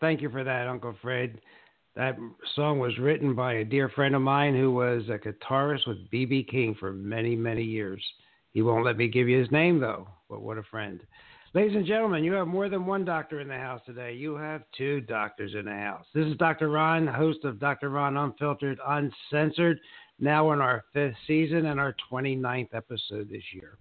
Thank you for that, Uncle Fred. That song was written by a dear friend of mine who was a guitarist with BB King for many, many years. He won't let me give you his name though, but what a friend. Ladies and gentlemen, you have more than one doctor in the house today. You have two doctors in the house. This is Dr. Ron, host of Dr. Ron Unfiltered, Uncensored, now in our fifth season and our 29th episode this year.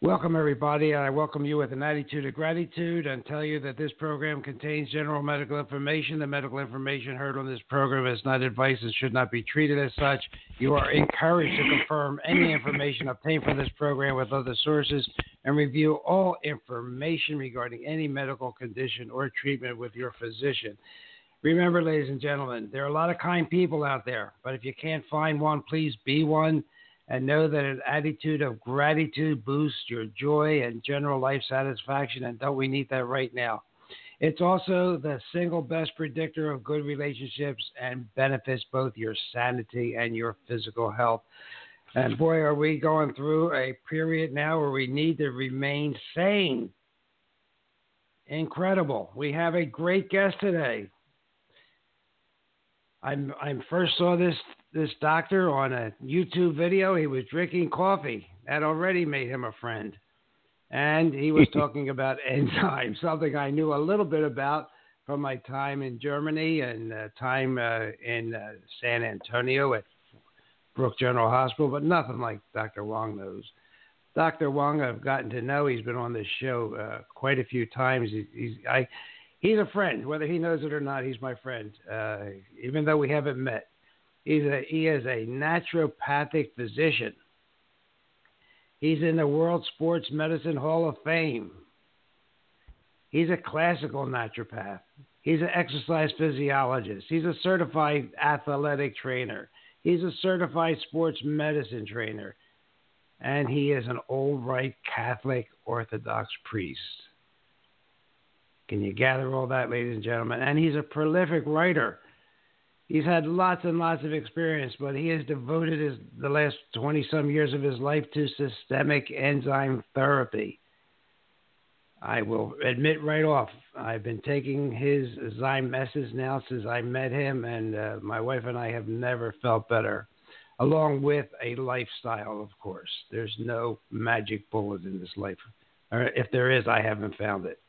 Welcome, everybody. and I welcome you with an attitude of gratitude and tell you that this program contains general medical information. The medical information heard on this program is not advice and should not be treated as such. You are encouraged to confirm any information obtained from this program with other sources and review all information regarding any medical condition or treatment with your physician. Remember, ladies and gentlemen, there are a lot of kind people out there, but if you can't find one, please be one and know that an attitude of gratitude boosts your joy and general life satisfaction. And don't we need that right now? It's also the single best predictor of good relationships and benefits both your sanity and your physical health. And boy, are we going through a period now where we need to remain sane. Incredible. We have a great guest today. I'm I'm first saw this this doctor on a YouTube video. He was drinking coffee. That already made him a friend. And he was talking about enzymes, something I knew a little bit about from my time in Germany and uh, time uh, in uh, San Antonio at Brooke General Hospital, but nothing like Dr. Wong knows. Dr. Wong, I've gotten to know. He's been on this show uh, quite a few times. He, he's I, he's a friend, whether he knows it or not. He's my friend, uh, even though we haven't met. He's a he is a naturopathic physician. He's in the World Sports Medicine Hall of Fame. He's a classical naturopath. He's an exercise physiologist. He's a certified athletic trainer. He's a certified sports medicine trainer. And he is an Old Rite Catholic Orthodox priest. Can you gather all that, ladies and gentlemen? And he's a prolific writer. He's had lots and lots of experience, but he has devoted his, the last 20 some years of his life to systemic enzyme therapy. I will admit right off, I've been taking his Zymessence now since I met him, and uh, my wife and I have never felt better, along with a lifestyle, of course. There's no magic bullet in this life. Or if there is, I haven't found it.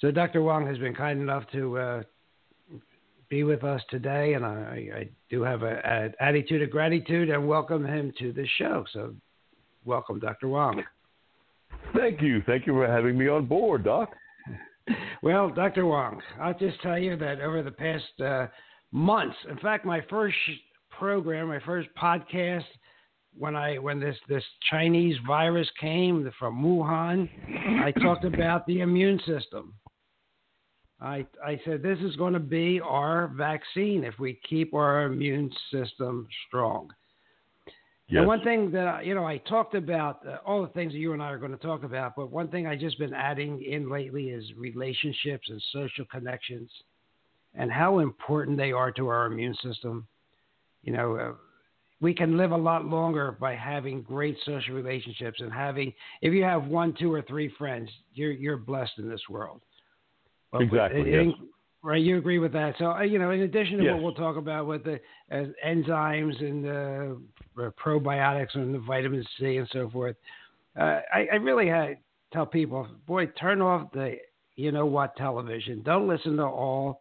So Dr. Wong has been kind enough to uh, be with us today, and I, I do have an attitude of gratitude and welcome him to the show. So, welcome, Dr. Wong. Thank you. Thank you for having me on board, Doc. Well, Dr. Wong, I'll just tell you that over the past uh, months, in fact, my first program, my first podcast, when I when this this Chinese virus came from Wuhan, I talked about the immune system. I, I said this is going to be our vaccine if we keep our immune system strong. Yes. And one thing that I- you know, I talked about uh, all the things that you and I are going to talk about, but one thing I've just been adding in lately is relationships and social connections, and how important they are to our immune system. You know, uh, we can live a lot longer by having great social relationships and having. If you have one, two, or three friends, you're you're blessed in this world. With- Exactly, yes. Right, you agree with that. So, uh, you know, in addition to Yes. what we'll talk about with the uh, enzymes and the uh, probiotics and the vitamin C and so forth, uh, I, I really had tell people, boy, turn off the you know what television. Don't listen to all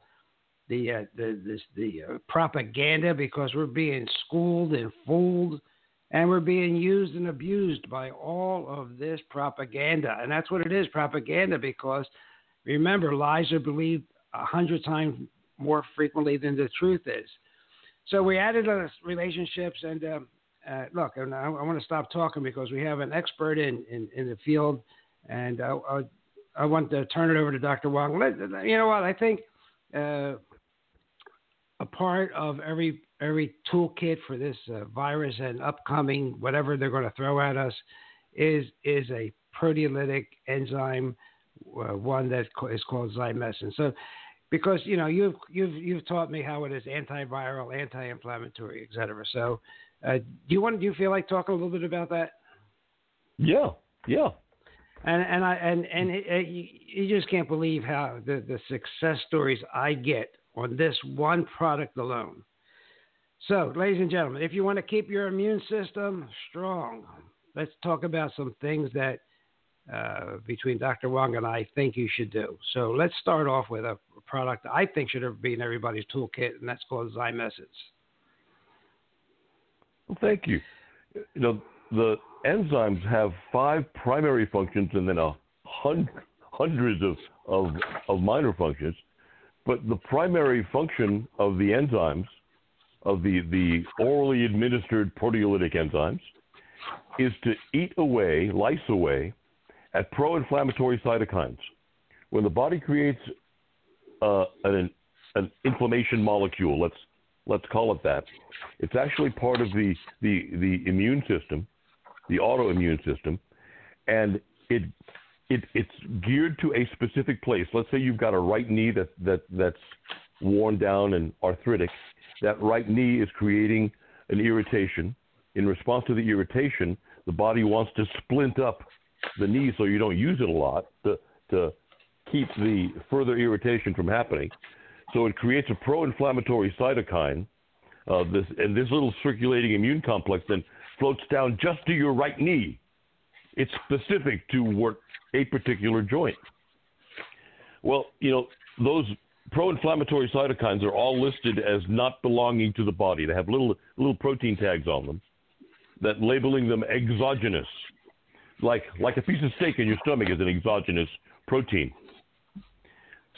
the uh, the this, the uh, propaganda because we're being schooled and fooled, and we're being used and abused by all of this propaganda, and that's what it is, propaganda. Because remember, lies are believed a hundred times more frequently than the truth is. So we added uh, relationships, and um, uh, look, and I, I want to stop talking because we have an expert in, in, in the field, and uh, I, I want to turn it over to Dr. Wong. Let, you know what? I think uh, a part of every every toolkit for this uh, virus and upcoming whatever they're going to throw at us is is a proteolytic enzyme, uh, one that is called Zymessence. So, because you know you've you've you've taught me how it is antiviral, anti-inflammatory, et cetera. So, uh, do you want do you feel like talking a little bit about that? Yeah, yeah. And and I and and it, it, you, you just can't believe how the the success stories I get on this one product alone. So, ladies and gentlemen, if you want to keep your immune system strong, let's talk about some things that uh, between Dr. Wong and I think you should do. So, let's start off with a product I think should be in everybody's toolkit, and that's called Zymessence. Well, thank you. You know, the enzymes have five primary functions and then a hun- hundreds of, of, of minor functions. But the primary function of the enzymes, of the, the orally administered proteolytic enzymes, is to eat away, lyse away, at pro inflammatory cytokines. When the body creates uh, an, an inflammation molecule, let's, let's call it that, it's actually part of the, the, the immune system, the autoimmune system, and it, it, it's geared to a specific place. Let's say you've got a right knee that, that, that's worn down and arthritic. That right knee is creating an irritation. In response to the irritation, the body wants to splint up the knee so you don't use it a lot to, to keep the further irritation from happening. So it creates a pro-inflammatory cytokine. Uh, this and this little circulating immune complex then floats down just to your right knee. It's specific to what a particular joint. Well, you know those pro-inflammatory cytokines are all listed as not belonging to the body. They have little little protein tags on them that labeling them exogenous, like like a piece of steak in your stomach is an exogenous protein.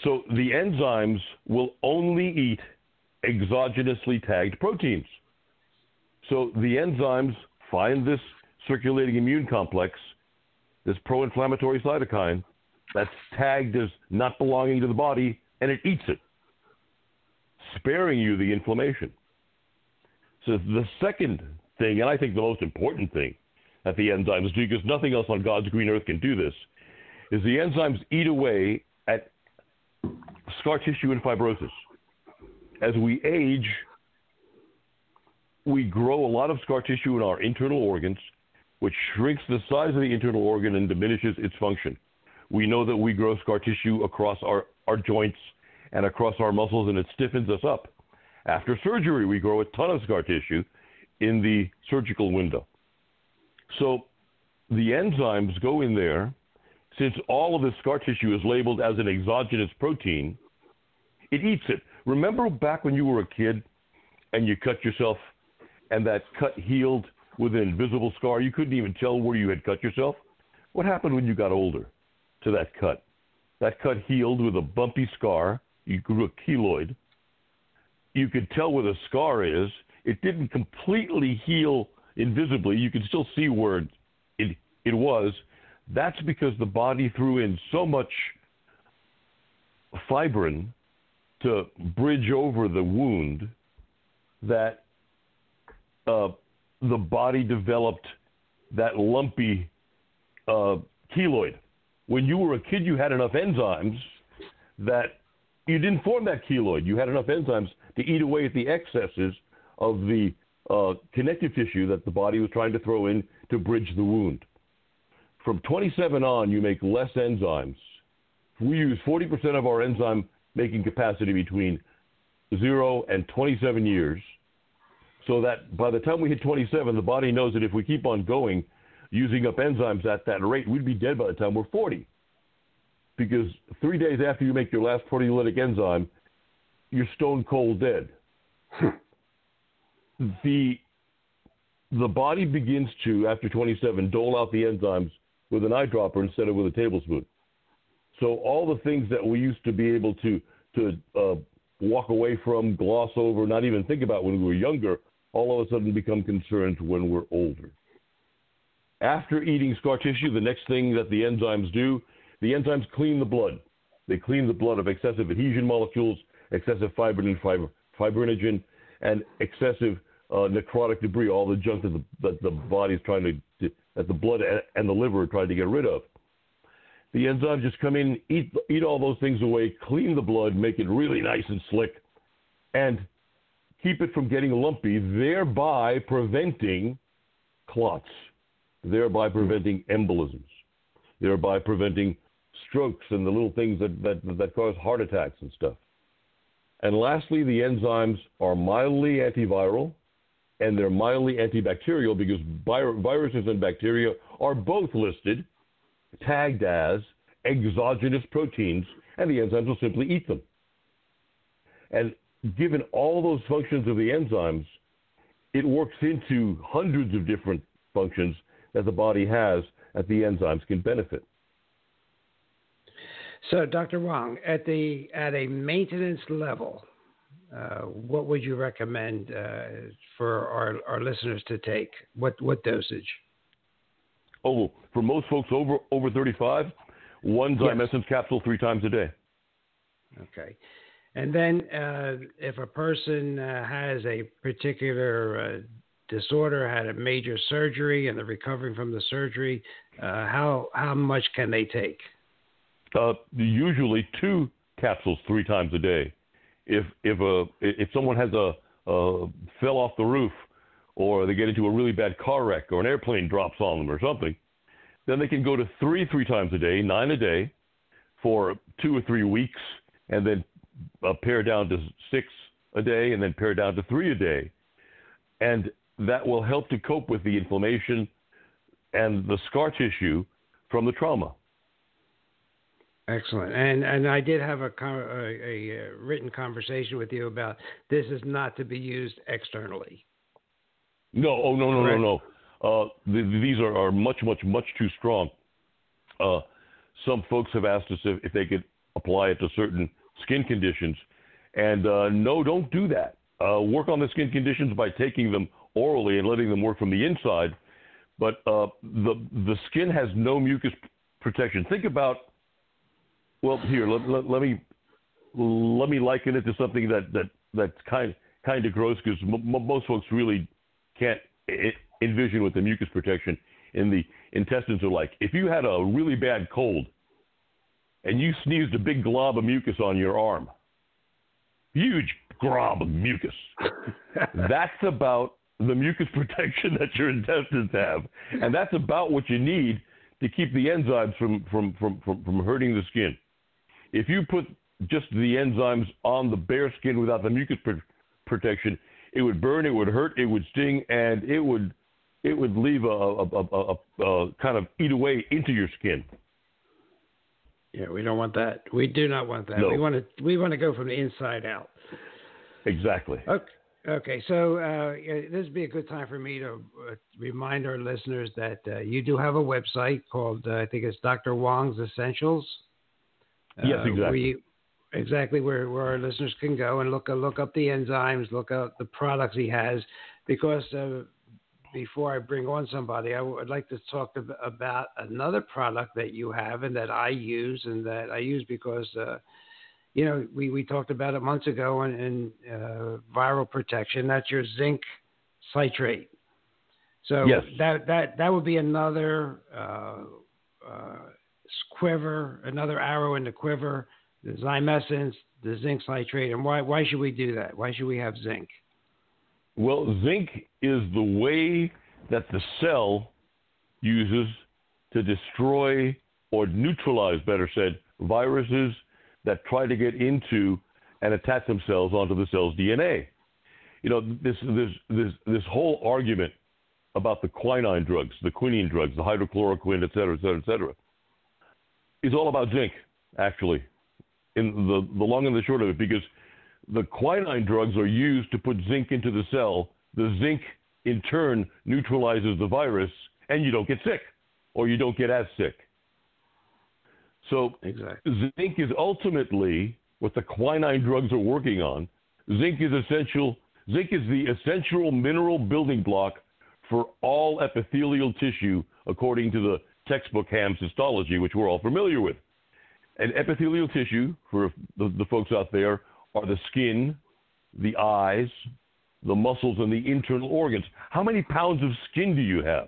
So the enzymes will only eat exogenously tagged proteins. So the enzymes find this circulating immune complex, this pro inflammatory cytokine, that's tagged as not belonging to the body, and it eats it, sparing you the inflammation. So the second thing, and I think the most important thing that the enzymes because nothing else on God's green earth can do this, is the enzymes eat away at scar tissue and fibrosis. As we age, we grow a lot of scar tissue in our internal organs, which shrinks the size of the internal organ and diminishes its function. We know that we grow scar tissue across our, our joints and across our muscles, and it stiffens us up. After surgery, we grow a ton of scar tissue in the surgical window. So the enzymes go in there. Since all of the scar tissue is labeled as an exogenous protein, it eats it. Remember back when you were a kid and you cut yourself and that cut healed with an invisible scar? You couldn't even tell where you had cut yourself? What happened when you got older to that cut? That cut healed with a bumpy scar. You grew a keloid. You could tell where the scar is. It didn't completely heal invisibly. You could still see where it, it was. That's because the body threw in so much fibrin to bridge over the wound that uh, the body developed that lumpy uh, keloid. When you were a kid, you had enough enzymes that you didn't form that keloid. You had enough enzymes to eat away at the excesses of the uh, connective tissue that the body was trying to throw in to bridge the wound. From 27 on, you make less enzymes. We use 40% of our enzyme making capacity between 0 and 27 years, so that by the time we hit 27, the body knows that if we keep on going, using up enzymes at that rate, we'd be dead by the time we're 40. Because three days after you make your last proteolytic enzyme, you're stone cold dead. the the body begins to, after 27, dole out the enzymes with an eyedropper instead of with a tablespoon. So all the things that we used to be able to to uh, walk away from, gloss over, not even think about when we were younger, all of a sudden become concerns when we're older. After eating scar tissue, the next thing that the enzymes do, the enzymes clean the blood. They clean the blood of excessive adhesion molecules, excessive fibrin, and fibrinogen, and excessive uh, necrotic debris, all the junk that the, that the body's trying to, that the blood and the liver are trying to get rid of. The enzymes just come in, eat, eat all those things away, clean the blood, make it really nice and slick, and keep it from getting lumpy, thereby preventing clots, thereby preventing embolisms, thereby preventing strokes and the little things that, that, that cause heart attacks and stuff. And lastly, the enzymes are mildly antiviral and they're mildly antibacterial because viruses and bacteria are both listed, tagged as exogenous proteins, and the enzymes will simply eat them. And given all those functions of the enzymes, it works into hundreds of different functions that the body has that the enzymes can benefit. So, Dr. Wong, at the at a maintenance level, uh, what would you recommend uh, for our, our listeners to take? What what dosage? Oh, for most folks over over 35, one yes. capsule three times a day. Okay. And then, uh, if a person uh, has a particular uh, disorder, had a major surgery, and they're recovering from the surgery, uh, how how much can they take? usually two capsules three times a day if if a if someone has a, a fell off the roof or they get into a really bad car wreck or an airplane drops on them or something, then they can go to three three times a day, nine a day, for two or three weeks, and then uh, pare down to six a day, and then pare down to three a day, and that will help to cope with the inflammation and the scar tissue from the trauma. Excellent. And and I did have a, a, a, written conversation with you about this is not to be used externally. No, oh no no Correct. no no. Uh, the, these are, are much much much too strong. Uh, some folks have asked us if, if, they could apply it to certain skin conditions, and uh, no, don't do that. Uh, work on the skin conditions by taking them orally and letting them work from the inside. But uh, the the skin has no mucus protection. Think about well, here let, let, let, me let me liken it to something that that that's kind kind of gross because m- most folks really can't I- envision what the mucus protection in the intestines are like. If you had a really bad cold and you sneezed a big glob of mucus on your arm, huge glob of mucus, that's about the mucus protection that your intestines have, and that's about what you need to keep the enzymes from from from from, from hurting the skin. If you put just the enzymes on the bare skin without the mucus pr- protection, it would burn, it would hurt, it would sting, and it would it would leave a, a, a, a kind of eat away into your skin. Yeah, we don't want that. We do not want that. No. We want to we want to go from the inside out. Exactly. Okay. Okay, so uh, this would be a good time for me to uh, remind our listeners that uh, you do have a website called, uh, I think it's Dr. Wong's Essentials. Yes, uh, exactly. We, exactly where, where our listeners can go and look look up the enzymes, look up the products he has, because uh, before I bring on somebody, I would like to talk about another product that you have and that I use and that I use because, uh, you know, we, we talked about it months ago in, in uh, viral protection. That's your zinc citrate. So Yes. that that that would be another uh, uh, quiver, another arrow in the quiver. The Zymessence, the zinc citrate, and why why should we do that? Why should we have zinc? Well, zinc is the way that the cell uses to destroy or neutralize, better said, viruses that try to get into and attach themselves onto the cell's DNA. You know, this this this this whole argument about the quinine drugs, the quinine drugs, the hydrochloroquine, et cetera, et cetera, et cetera, is all about zinc, actually, in the, the long and the short of it, because the quinine drugs are used to put zinc into the cell. The zinc, in turn, neutralizes the virus, and you don't get sick, or you don't get as sick. So, Exactly. zinc is ultimately what the quinine drugs are working on. Zinc is essential. Zinc is the essential mineral building block for all epithelial tissue, according to the textbook Ham's histology, which we're all familiar with. And epithelial tissue, for the, the folks out there, are the skin, the eyes, the muscles, and the internal organs. How many pounds of skin do you have?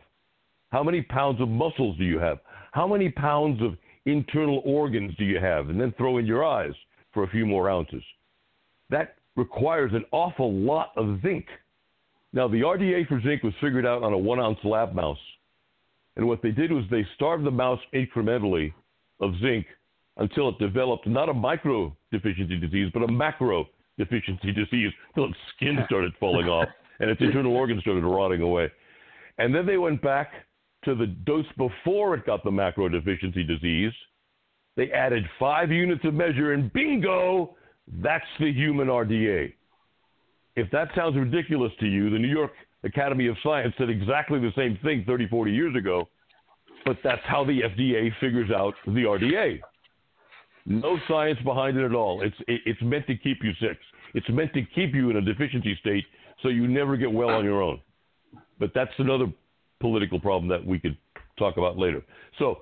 How many pounds of muscles do you have? How many pounds of internal organs do you have? And then throw in your eyes for a few more ounces. That requires an awful lot of zinc. Now, the RDA for zinc was figured out on a one ounce lab mouse. And what they did was they starved the mouse incrementally of zinc until it developed not a micro deficiency disease, but a macro deficiency disease until its skin started falling off and its internal organs started rotting away. And then they went back to the dose before it got the macro deficiency disease. They added five units of measure, and bingo, that's the human RDA. If that sounds ridiculous to you, the New York Academy of Science said exactly the same thing 30, 40 years ago, but that's how the FDA figures out the RDA. No science behind it at all. It's it, it's meant to keep you sick. It's meant to keep you in a deficiency state so you never get well on your own. But that's another political problem that we could talk about later. So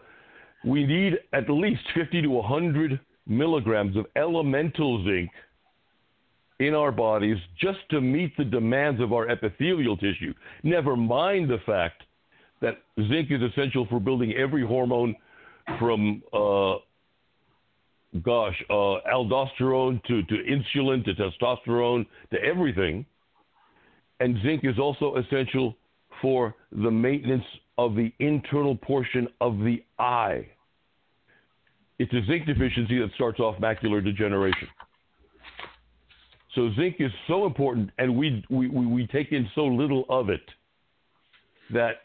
we need at least 50 to 100 milligrams of elemental zinc in our bodies just to meet the demands of our epithelial tissue. Never mind the fact that zinc is essential for building every hormone from, uh, gosh, uh, aldosterone to, to insulin to testosterone to everything. And zinc is also essential for the maintenance of the internal portion of the eye. It's a zinc deficiency that starts off macular degeneration. So zinc is so important, and we we, we, we take in so little of it that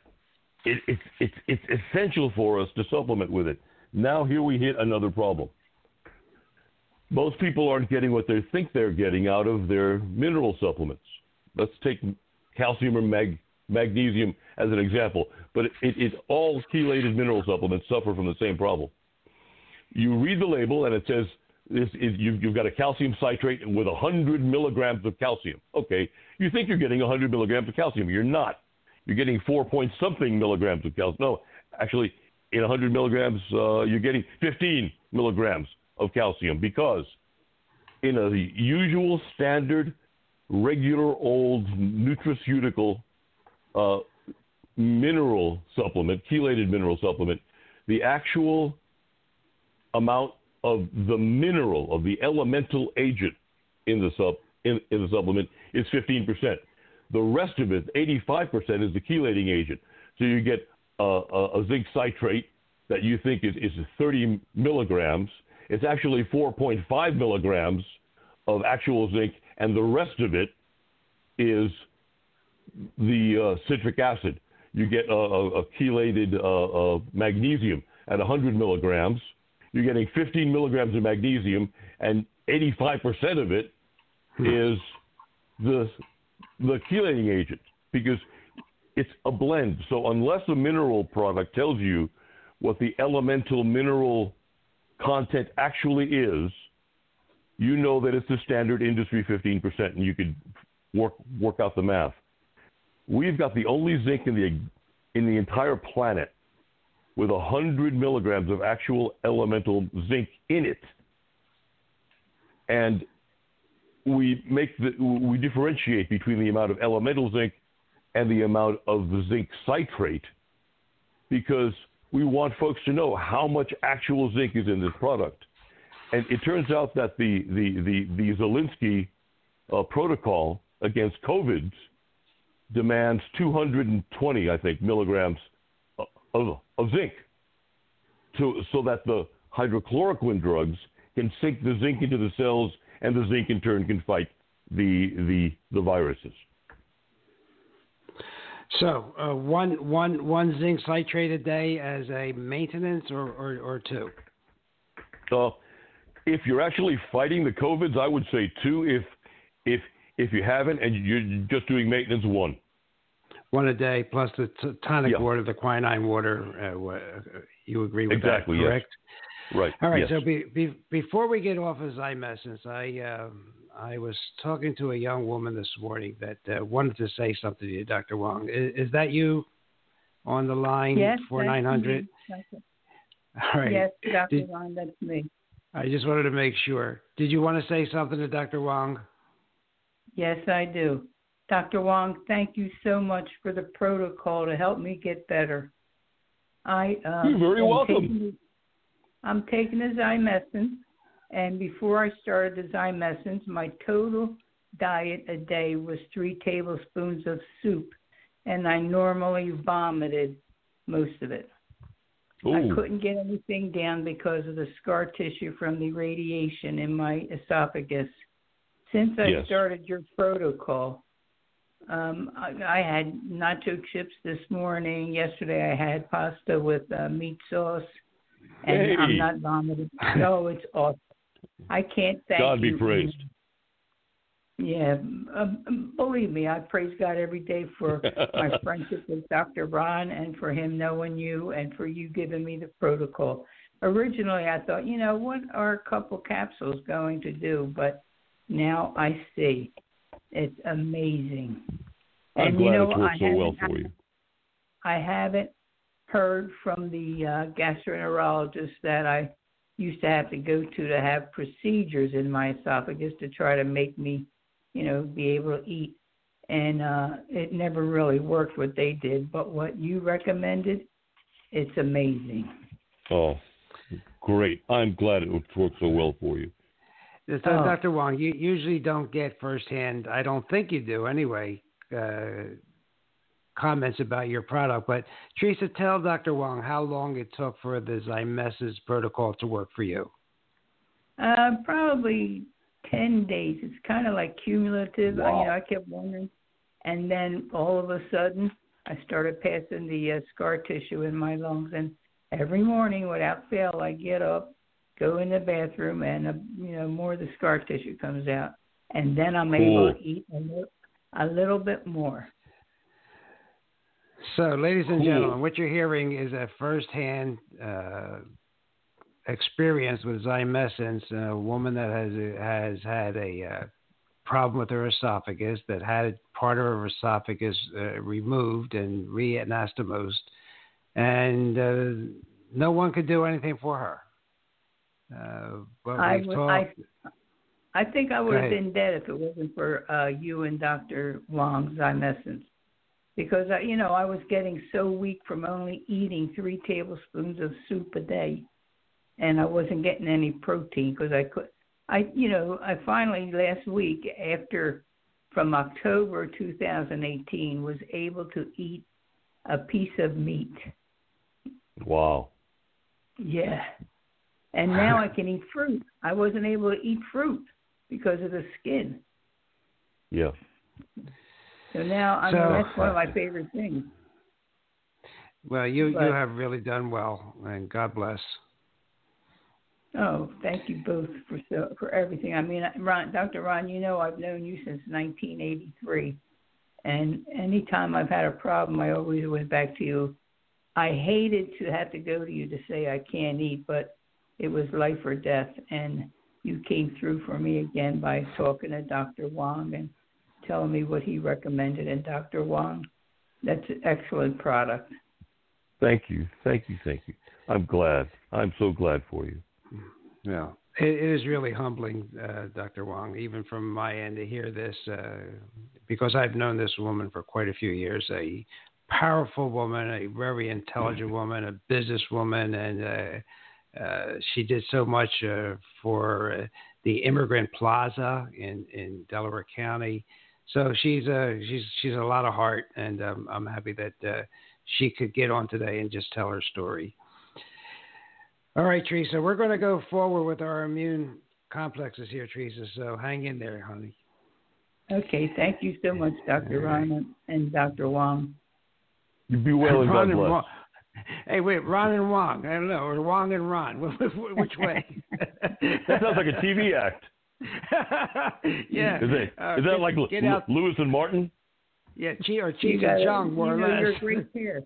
it, it, it, it's essential for us to supplement with it. Now here we hit another problem. Most people aren't getting what they think they're getting out of their mineral supplements. Let's take calcium or mag, magnesium as an example, but it, it, it, all chelated mineral supplements suffer from the same problem. You read the label and it says this is, you've, you've got a calcium citrate with 100 milligrams of calcium. Okay, you think you're getting 100 milligrams of calcium. You're not. You're getting four point something milligrams of calcium. No, actually, in 100 milligrams, uh, you're getting 15 milligrams of calcium because in a usual standard, regular old nutraceutical uh, mineral supplement, chelated mineral supplement, the actual amount of the mineral, of the elemental agent in the, sub, in, in the supplement is 15%. The rest of it, 85%, is the chelating agent. So you get a, a, a zinc citrate that you think is, is 30 milligrams. It's actually 4.5 milligrams of actual zinc, and the rest of it is the uh, citric acid. You get a, a, a chelated uh, uh, magnesium at 100 milligrams. You're getting 15 milligrams of magnesium, and 85% of it hmm. is the the chelating agent because it's a blend. So unless a mineral product tells you what the elemental mineral content actually is, you know that it's the standard industry 15%, and you could work work out the math. We've got the only zinc in the in the entire planet with 100 milligrams of actual elemental zinc in it, and we make the we differentiate between the amount of elemental zinc and the amount of the zinc citrate because we want folks to know how much actual zinc is in this product. And it turns out that the, the, the, the Zelenko uh, protocol against COVID demands 220, I think, milligrams of, of zinc to, so that the hydrochloroquine drugs can sink the zinc into the cells and the zinc in turn can fight the, the, the viruses. So uh, one, one, one zinc citrate a day as a maintenance or, or, or two? Uh, if you're actually fighting the COVIDs, I would say two. If, if, if you haven't and you're just doing maintenance, one. One a day plus the t- tonic yeah. water, the quinine water. Uh, uh you agree with exactly, that, correct? Yes. Right. All right. Yes. So be, be, before we get off of Zymessence, I uh, I was talking to a young woman this morning that uh, wanted to say something to you, Dr. Wong. Is, is that you on the line? Yes. Four nine hundred. All right. Yes, Dr. Did, Wong, that's me. I just wanted to make sure. Did you want to say something to Dr. Wong? Yes, I do. Dr. Wong, thank you so much for the protocol to help me get better. I uh, You're very welcome. Taking, I'm taking a Zymessence, and before I started the Zymessence, my total diet a day was three tablespoons of soup, and I normally vomited most of it. Ooh. I couldn't get anything down because of the scar tissue from the radiation in my esophagus. Since I yes. started your protocol, um, I, I had nacho chips this morning. Yesterday I had pasta with uh, meat sauce, and hey. I'm not vomiting. No, it's awesome. I can't thank God you. be praised. Yeah, um, believe me, I praise God every day for my friendship with Dr. Ron and for him knowing you and for you giving me the protocol. Originally, I thought, you know, what are a couple capsules going to do? But now I see it's amazing. I'm and glad you know, it's worked I so well for you. I haven't heard from the uh, gastroenterologist that I used to have to go to to have procedures in my esophagus to try to make me, you know, be able to eat. And uh, it never really worked what they did. But what you recommended, it's amazing. Oh, great. I'm glad it worked so well for you. So, oh. Dr. Wong, you usually don't get firsthand, I don't think you do anyway, uh, comments about your product. But Teresa, tell Dr. Wong how long it took for the Zymessence protocol to work for you. Uh, probably 10 days. It's kind of like cumulative. Wow. I, you know, I kept wondering. And then all of a sudden, I started passing the uh, scar tissue in my lungs. And every morning, without fail, I get up, go in the bathroom, and uh, you know more of the scar tissue comes out, and then I'm cool. able to eat a little, a little bit more. So, ladies and gentlemen, what you're hearing is a firsthand uh, experience with Zymessence, a woman that has has had a uh, problem with her esophagus, that had part of her esophagus uh, removed and reanastomosed, and uh, no one could do anything for her. Uh, but I, we've would, talked. I, I think I would have been dead if it wasn't for uh, you and Dr. Wong's Zymessence. Because I, you know, I was getting so weak from only eating three tablespoons of soup a day, and I wasn't getting any protein because I could. I, you know, I finally last week after from October 2018 was able to eat a piece of meat. Wow. Yeah. And now I can eat fruit. I wasn't able to eat fruit because of the skin. Yeah. So now I So- mean that's one of my favorite things. Well, you you have really done well, and God bless. Oh, thank you both for so, for everything. I mean, Ron, Dr. Ron, you know I've known you since 1983, and anytime I've had a problem, I always went back to you. I hated to have to go to you to say I can't eat, but it was life or death, and you came through for me again by talking to Dr. Wong and telling me what he recommended. And Dr. Wong, that's an excellent product. Thank you. Thank you. Thank you. I'm glad. I'm so glad for you. Yeah. it, it is really humbling, uh, Dr. Wong, even from my end to hear this, uh, because I've known this woman for quite a few years. A powerful woman, a very intelligent woman, a businesswoman, and uh, uh, she did so much uh, for uh, the Immigrant Plaza in, in Delaware County. So she's a she's she's a lot of heart, and um, I'm happy that uh, she could get on today and just tell her story. All right, Teresa, we're going to go forward with our immune complexes here, Teresa. So hang in there, honey. Okay, thank you so much, Dr. Ron and Dr. Wong. You be well and God bless. Wong. Hey, wait, Ron and Wong. I don't know, or Wong and Ron. Which way? that sounds like a TV act. yeah. Is, it, uh, is that like get out. Lewis and Martin? Yeah, Chi or Cheech and Chong, more you or know, less. You're great here.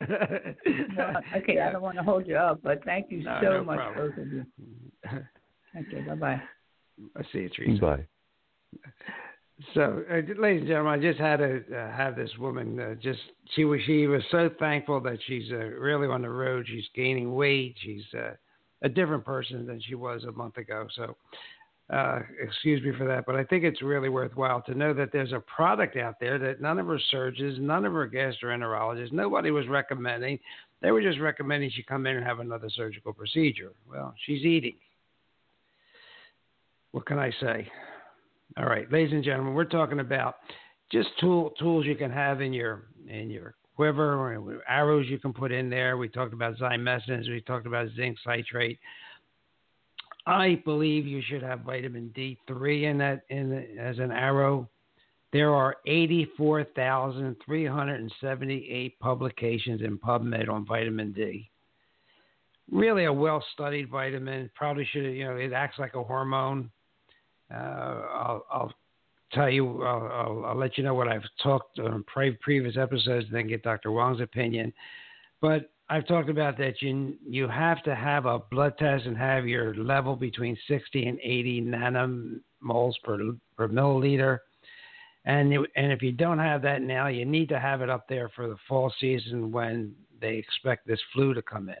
well, okay, yeah. I don't want to hold you up, but thank you no, so no much, problem. both of you. Okay, bye bye. I'll see you, Teresa. Bye. So, uh, ladies and gentlemen, I just had to uh, have this woman. Uh, just she was she was so thankful that she's uh, really on the road. She's gaining weight. She's uh, a different person than she was a month ago. So, uh, excuse me for that, but I think it's really worthwhile to know that there's a product out there that none of her surgeons, none of her gastroenterologists, nobody was recommending. They were just recommending she come in and have another surgical procedure. Well, she's eating. What can I say? All right, ladies and gentlemen, we're talking about just tool, tools you can have in your in your quiver, arrows you can put in there. We talked about Zymessence. We talked about zinc citrate. I believe you should have vitamin D3 in that in as an arrow. There are 84,378 publications in PubMed on vitamin D. Really a well-studied vitamin. Probably should, you know, it acts like a hormone. Uh, I'll, I'll, tell you, I'll, I'll, I'll, let you know what I've talked on previous episodes, and then get Dr. Wong's opinion. But I've talked about that you you have to have a blood test and have your level between 60 and 80 nanomoles per per milliliter. And you, and if you don't have that now, you need to have it up there for the fall season when they expect this flu to come in.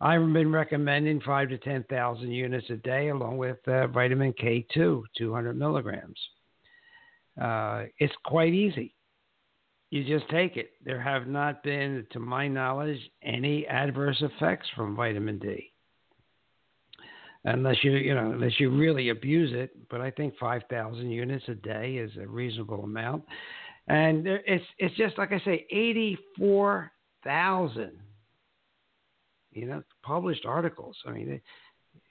I've been recommending five to 10,000 units a day, along with uh, vitamin K2, 200 milligrams. Uh, it's quite easy you just take it. There have not been, to my knowledge, any adverse effects from vitamin D. Unless you, you know, unless you really abuse it, but I think 5,000 units a day is a reasonable amount, and there, it's it's just like I say, 84,000, you know, published articles. I mean, it,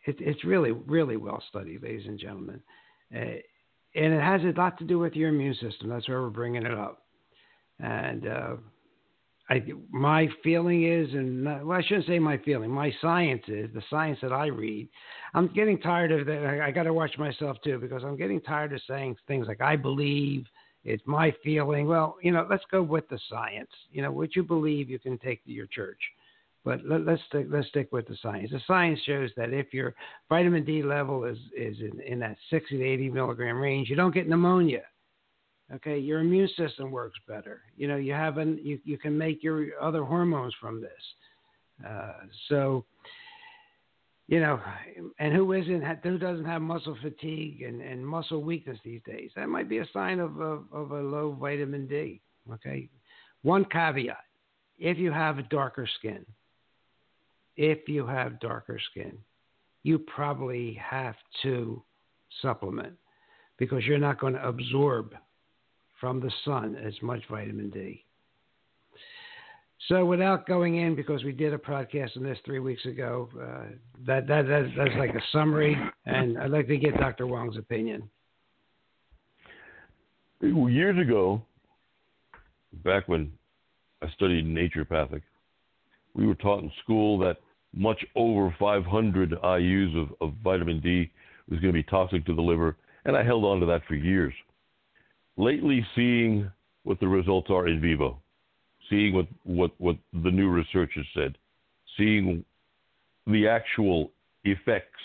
it, it's really really well studied, ladies and gentlemen, uh, and it has a lot to do with your immune system. That's why we're bringing it up. And uh, I, my feeling is, and well, I shouldn't say my feeling. My science is the science that I read. I'm getting tired of that. I, I got to watch myself too because I'm getting tired of saying things like "I believe." It's my feeling. Well, you know, let's go with the science. You know, what you believe, you can take to your church, but let, us stick, let's stick with the science. The science shows that if your vitamin D level is is in, in that 60 to 80 milligram range, you don't get pneumonia Okay, your immune system works better. You know, you have an, you you can make your other hormones from this. Uh, so, you know, and who isn't who doesn't have muscle fatigue and, and muscle weakness these days? That might be a sign of, of, of a low vitamin D. Okay, one caveat: if you have a darker skin, if you have darker skin, you probably have to supplement because you're not going to absorb from the sun as much vitamin D. So, without going in, because we did a podcast on this three weeks ago, uh, that, that, that that's like a summary, and I'd like to get Dr. Wong's opinion. Years ago, back when I studied naturopathic, we were taught in school that much over 500 IUs of, of vitamin D was going to be toxic to the liver, and I held on to that for years lately seeing what the results are in vivo, seeing what, what, what the new research has said, seeing the actual effects,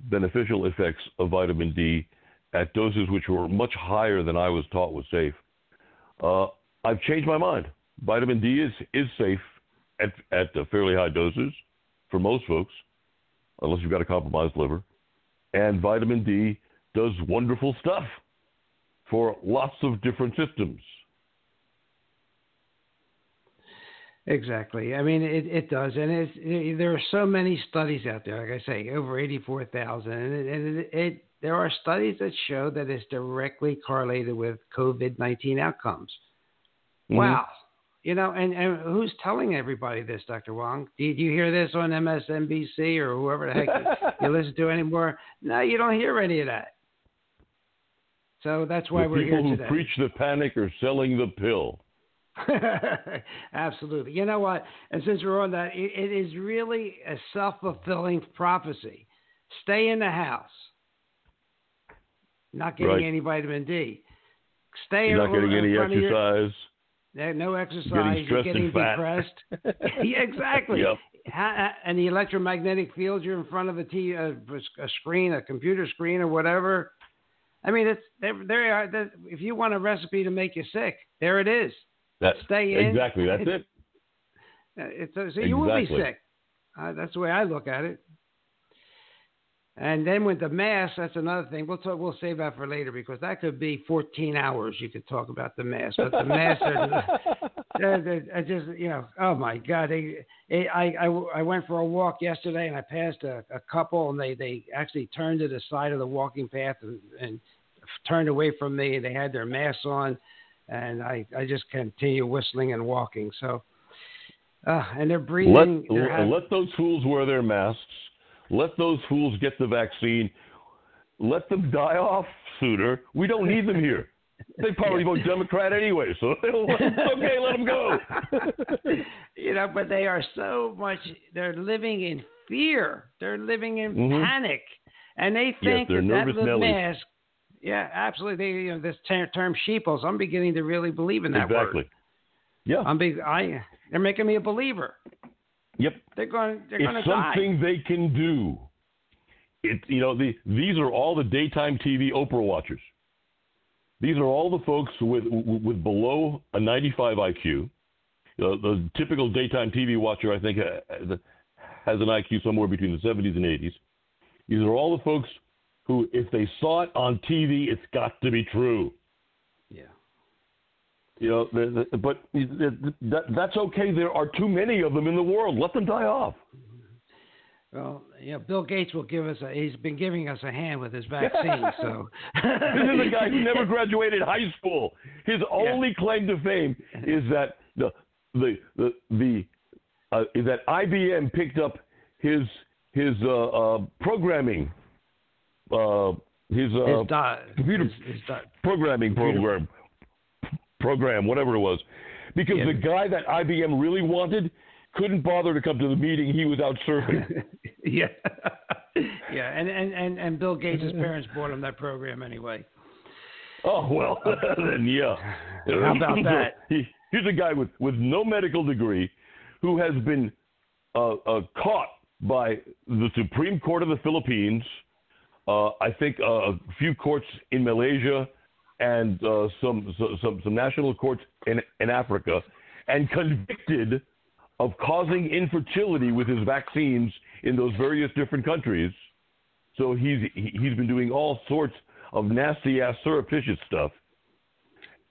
beneficial effects of vitamin D at doses which were much higher than I was taught was safe, uh, I've changed my mind. Vitamin D is, is safe at, at fairly high doses for most folks. unless you've got a compromised liver. And vitamin D does wonderful stuff for lots of different systems. Exactly. I mean, it, it does, and it's, it, there are so many studies out there. Like I say, over eighty-four thousand, and, it, and it, it, there are studies that show that it's directly correlated with COVID nineteen outcomes. Mm-hmm. Wow. You know, and, and who's telling everybody this, Dr. Wong? Did you hear this on MSNBC or whoever the heck you, you listen to anymore? No, you don't hear any of that. So that's why the we're here today. People who preach the panic are selling the pill. Absolutely. You know what? And since we're on that, it, it is really a self fulfilling prophecy. Stay in the house. Not getting right. any vitamin D. Stay You're not getting any exercise. Your, no exercise. Getting you're getting depressed. yeah, exactly. Yep. And the electromagnetic field, you're in front of a, t- a, a screen, a computer screen, or whatever. I mean, it's there. There are. If you want a recipe to make you sick, there it is. That, Stay in. Exactly. That's it. It's, so you exactly. will be sick. Uh, that's the way I look at it. And then with the mask, that's another thing. We'll talk. We'll save that for later because that could be 14 hours. You could talk about the mask, but the mask are, they're, they're just you know. Oh my God! They, they, I, I I went for a walk yesterday and I passed a, a couple and they they actually turned to the side of the walking path and, and turned away from me. They had their masks on, and I I just continue whistling and walking. So, uh, and they're breathing. Let, they're having, let those fools wear their masks let those fools get the vaccine. Let them die off sooner. We don't need them here. They probably vote Democrat anyway, so okay, let them go. you know, but they are so much. They're living in fear. They're living in mm-hmm. panic, and they think yes, that, that little mask. Yeah, absolutely. They, you know, this term "sheeples." I'm beginning to really believe in that exactly. word. Exactly. Yeah, I'm big. I they're making me a believer. Yep. They're going. They're it's going to something they can do. It, you know, the, these are all the daytime TV Oprah watchers. These are all the folks with with below a 95 IQ. Uh, the typical daytime TV watcher, I think, uh, has an IQ somewhere between the 70s and 80s. These are all the folks who, if they saw it on TV, it's got to be true. You know, the, the, but that, that's okay. There are too many of them in the world. Let them die off. Well, yeah, Bill Gates will give us a. He's been giving us a hand with his vaccine. so this is a guy who never graduated high school. His only yeah. claim to fame is that the the the, the uh, is that IBM picked up his his uh, uh, programming uh, his, uh, his di- computer his, his di- programming program program, whatever it was, because yeah. the guy that IBM really wanted couldn't bother to come to the meeting. He was out surfing. yeah, yeah, and, and and and Bill Gates' parents bought him that program anyway. Oh well, then yeah. How about that? He, here's a guy with with no medical degree, who has been uh, uh, caught by the Supreme Court of the Philippines. Uh, I think uh, a few courts in Malaysia and uh, some, some some national courts in in Africa, and convicted of causing infertility with his vaccines in those various different countries. So he's he's been doing all sorts of nasty ass surreptitious stuff,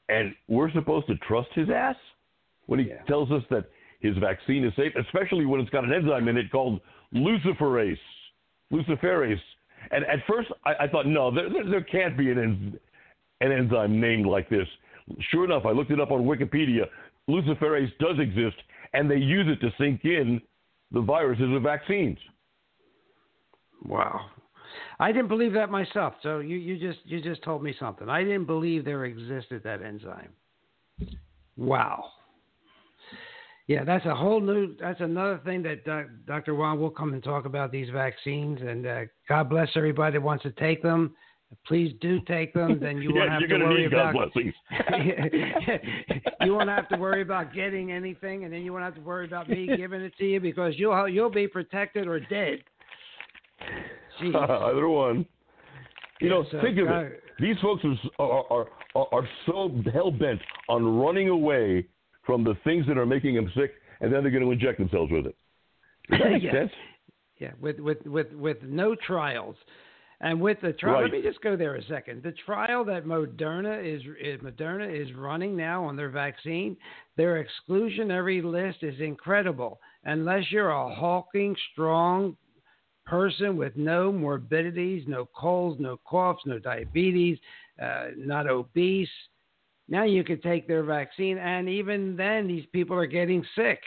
and we're supposed to trust his ass when he yeah. tells us that his vaccine is safe, especially when it's got an enzyme in it called luciferase. Luciferase. And at first, I, I thought, no, there, there, there can't be an, an enzyme named like this. Sure enough, I looked it up on Wikipedia. Luciferase does exist, and they use it to sink in the viruses of vaccines. Wow. I didn't believe that myself. So you, you just you just told me something. I didn't believe there existed that enzyme. Wow. Yeah, that's a whole new. That's another thing that Dr. Wong will come and talk about these vaccines. And uh, God bless everybody that wants to take them. Please do take them. Then you yeah, won't have to worry about. You won't have to worry about getting anything, and then you won't have to worry about me giving it to you because you'll you'll be protected or dead. Either one. You know, so, think of uh, it. These folks are are, are, are so hell bent on running away from the things that are making them sick, and then they're going to inject themselves with it. Does that make yeah. sense? Yeah, with with with with no trials. And with the trial, Right. let me just go there a second. The trial that Moderna is, is Moderna is running now on their vaccine, their exclusionary list is incredible. Unless you're a hulking, strong person with no morbidities, no colds, no coughs, no diabetes, uh, not obese, now you can take their vaccine, and even then, these people are getting sick.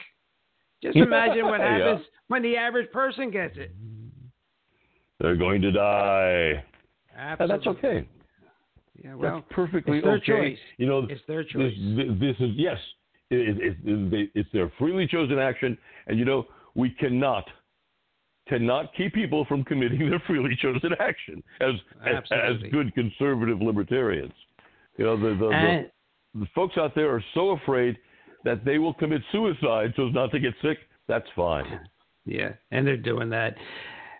Just imagine what Yeah. happens when the average person gets it. They're going to die. Absolutely. And that's okay. Yeah, well, that's perfectly it's their okay. choice. You know, It's their choice. this, this is yes, it, it, it, it's their freely chosen action, and you know we cannot cannot keep people from committing their freely chosen action as as, as good conservative libertarians. You know, the the, And the the folks out there are so afraid that they will commit suicide so as not to get sick. That's fine. yeah, and they're doing that.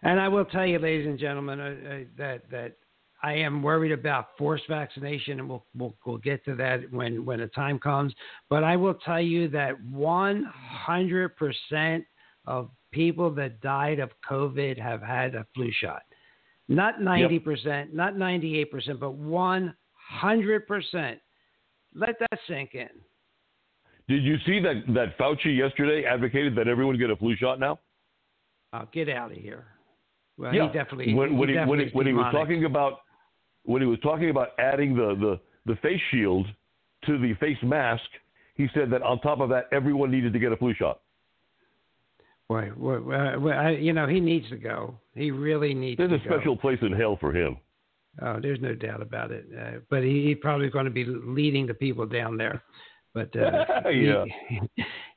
And I will tell you, ladies and gentlemen, uh, uh, that that I am worried about forced vaccination, and we'll, we'll we'll get to that when when the time comes. But I will tell you that 100 percent of people that died of COVID have had a flu shot. Not 90 percent, not 98 percent, but 100 percent. Let that sink in. Did you see that that Fauci yesterday advocated that everyone get a flu shot now? Oh, get out of here. Well, yeah. he definitely when, when he, he, when, he, when he was talking about when he was talking about adding the, the, the face shield to the face mask, he said that on top of that, everyone needed to get a flu shot. Boy, uh, well, I, you know, he needs to go. He really needs to go There's a special place in hell for him. Oh, there's no doubt about it. Uh, but he, he's probably going to be leading the people down there. But uh, Yeah. he,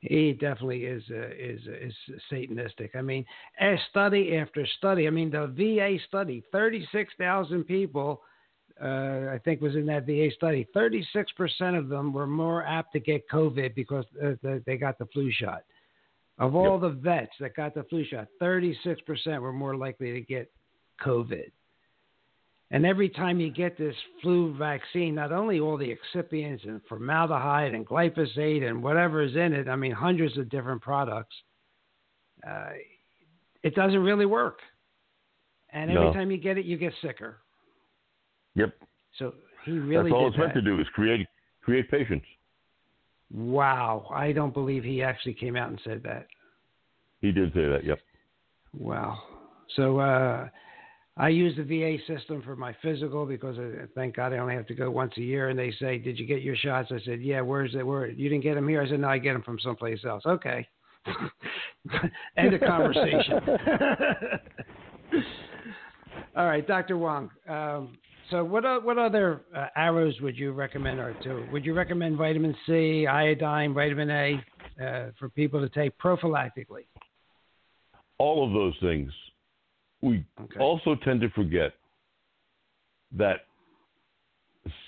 he definitely is uh, is is satanistic. I mean, as study after study. I mean, the VA study, thirty six thousand people. Uh, I think was in that VA study. Thirty six percent of them were more apt to get COVID because uh, they got the flu shot. Of all the vets that got the flu shot, 36% were more likely to get COVID. And every time you get this flu vaccine, not only all the excipients and formaldehyde and glyphosate and whatever is in it, I mean, hundreds of different products, uh, it doesn't really work. And every No. time you get it, you get sicker. Yep. So he really That's all it's meant to do is create create patients. Wow. I don't believe he actually came out and said that. He did say that. Yep. Wow. So uh, I use the VA system for my physical because I, thank God I only have to go once a year. And they say, "Did you get your shots?" I said, "Yeah." Where's it? Where you didn't get them here? I said, "No, I get them from someplace else." Okay. End of conversation. All right, Dr. Wong. Um, so, what o- what other uh, arrows would you recommend or to? Would you recommend vitamin C, iodine, vitamin A uh, for people to take prophylactically? All of those things. We Okay. also tend to forget that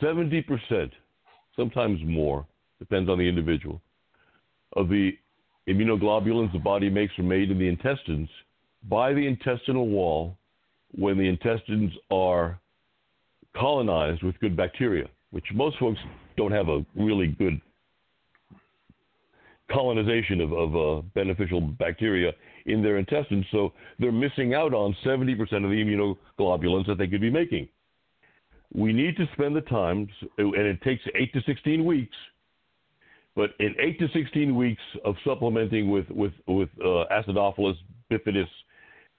70%, sometimes more, depends on the individual, of the immunoglobulins the body makes are made in the intestines by the intestinal wall when the intestines are colonized with good bacteria, which most folks don't have a really good colonization of, of uh, beneficial bacteria in their intestines. So they're missing out on 70% of the immunoglobulins that they could be making. We need to spend the time, and it takes 8 to 16 weeks. But in 8 to 16 weeks of supplementing with, with, with uh, Acidophilus bifidus,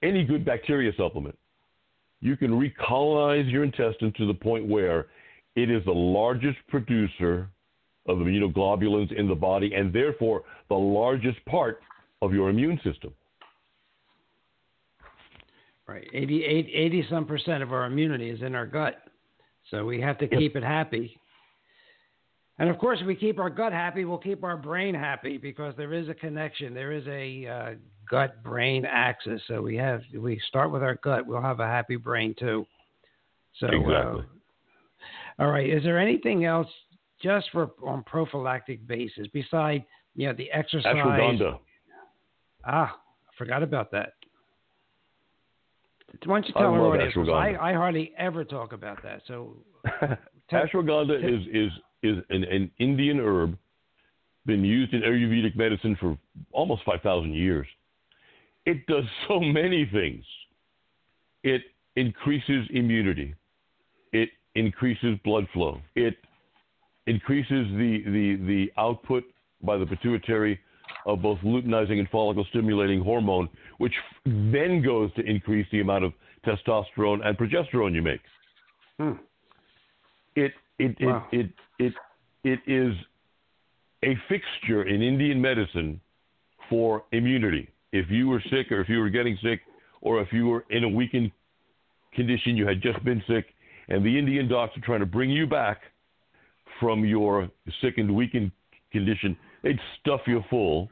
any good bacteria supplement, you can recolonize your intestine to the point where it is the largest producer of immunoglobulins in the body and therefore the largest part of your immune system. Right. 80, 80, 80 some percent of our immunity is in our gut. So we have to keep it happy. And of course, if we keep our gut happy, we'll keep our brain happy because there is a connection. There is a uh, gut brain axis. So we have, we start with our gut, we'll have a happy brain too. So, Exactly. uh, all right. Is there anything else just for on prophylactic basis besides, you know, the exercise? Ashwagandha. Ah, I forgot about that. Why don't you I tell our love audience? 'cause I. I hardly ever talk about that. So, Ashwagandha is is is an, an Indian herb, been used in Ayurvedic medicine for almost five thousand years. it does so many things. It increases immunity. It increases blood flow. It increases the, the, the output by the pituitary of both luteinizing and follicle stimulating hormone, which then goes to increase the amount of testosterone and progesterone you make. Hmm. It, it, Wow. it, it, it, it is a fixture in Indian medicine for immunity. If you were sick or if you were getting sick or if you were in a weakened condition, you had just been sick, and the Indian docs are trying to bring you back from your sick and weakened condition, they'd stuff you full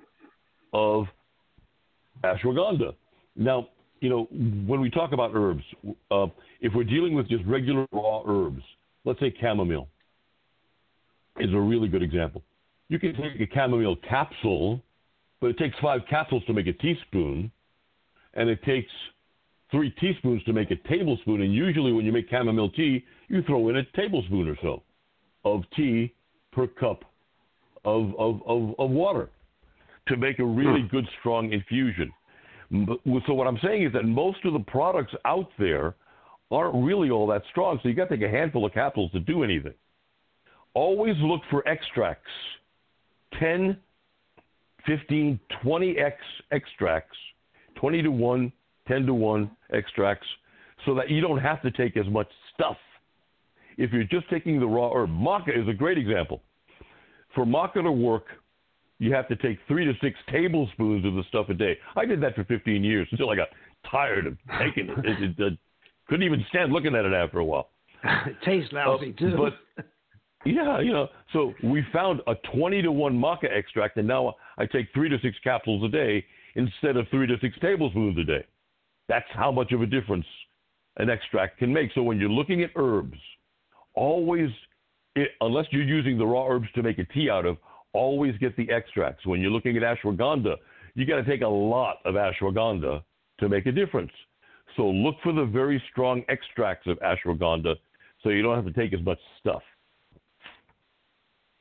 of ashwagandha. Now, you know, when we talk about herbs, uh, if we're dealing with just regular raw herbs, let's say chamomile is a really good example. You can take a chamomile capsule, but it takes five capsules to make a teaspoon, and it takes three teaspoons to make a tablespoon. And usually, when you make chamomile tea, you throw in a tablespoon or so of tea per cup of, of, of, of water to make a really Hmm. good, strong infusion. So, what I'm saying is that most of the products out there aren't really all that strong. So, you've got to take a handful of capsules to do anything. Always look for extracts 10, 15, 20x extracts, 20 to 1, 10 to 1 extracts, so that you don't have to take as much stuff. If you're just taking the raw herb, maca is a great example. For maca to work, you have to take three to six tablespoons of the stuff a day. I did that for 15 years until I got tired of taking it. it, it, it couldn't even stand looking at it after a while. it tastes lousy Uh, too. But yeah, you know, so we found a 20 to 1 maca extract, and now I take three to six capsules a day instead of three to six tablespoons a day. That's how much of a difference an extract can make. So when you're looking at herbs, always, it, unless you're using the raw herbs to make a tea out of, always get the extracts. When you're looking at ashwagandha, you got to take a lot of ashwagandha to make a difference. So look for the very strong extracts of ashwagandha so you don't have to take as much stuff.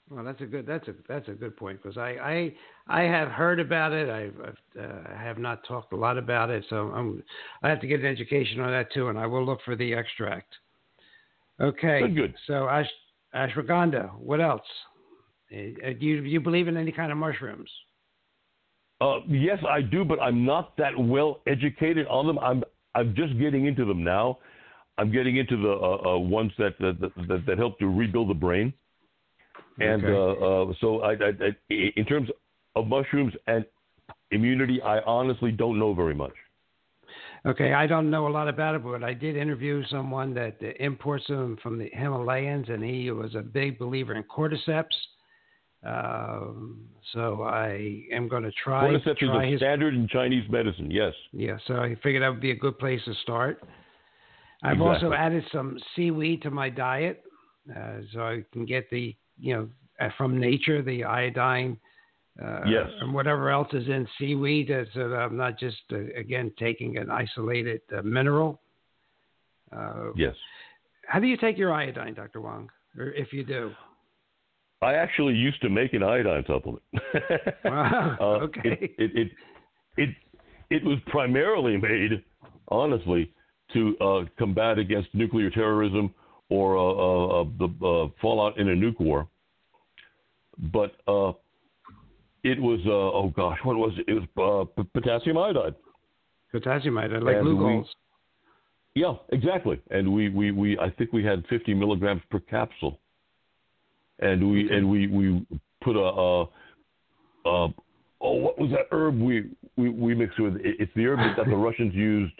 Well, that's a good that's a that's a good point because I, I I have heard about it. I've, I've uh, have not talked a lot about it, so I'm I have to get an education on that too, and I will look for the extract. Okay. Good, good. So ash, ashwagandha. What else? Uh, do you do you believe in any kind of mushrooms? Uh, yes, I do, but I'm not that well educated on them. I'm I'm just getting into them now. I'm getting into the uh, uh, ones that that, that that help to rebuild the brain, and Okay. uh, uh, so I, I, I, in terms of mushrooms and immunity, I honestly don't know very much. Okay, I don't know a lot about it, but I did interview someone that imports them from the Himalayas, and he was a big believer in cordyceps. Um, so I am going to try. Cordyceps is a his, standard in Chinese medicine. Yes. yeah, so I figured that would be a good place to start. I've Exactly. also added some seaweed to my diet, uh, so I can get the you know uh, from nature the iodine. Uh, Yes. And whatever else is in seaweed, uh, so that I'm not just uh, again taking an isolated uh, mineral. Uh, Yes. How do you take your iodine, Dr. Wong? Or if you do? I actually used to make an iodine supplement. Wow, Uh, okay. It, it, it, it, it was primarily made, honestly, to uh, combat against nuclear terrorism or the uh, fallout in a nuke war. But uh, it was, uh, oh gosh, what was it? It was uh, p- potassium iodide. Potassium iodide, like And we-. Yeah, exactly. And we, we, we I think we had 50 milligrams per capsule. And we Okay. and we, we put a, a, a oh what was that herb we, we, we mixed with? It, it's the herb that the Russians used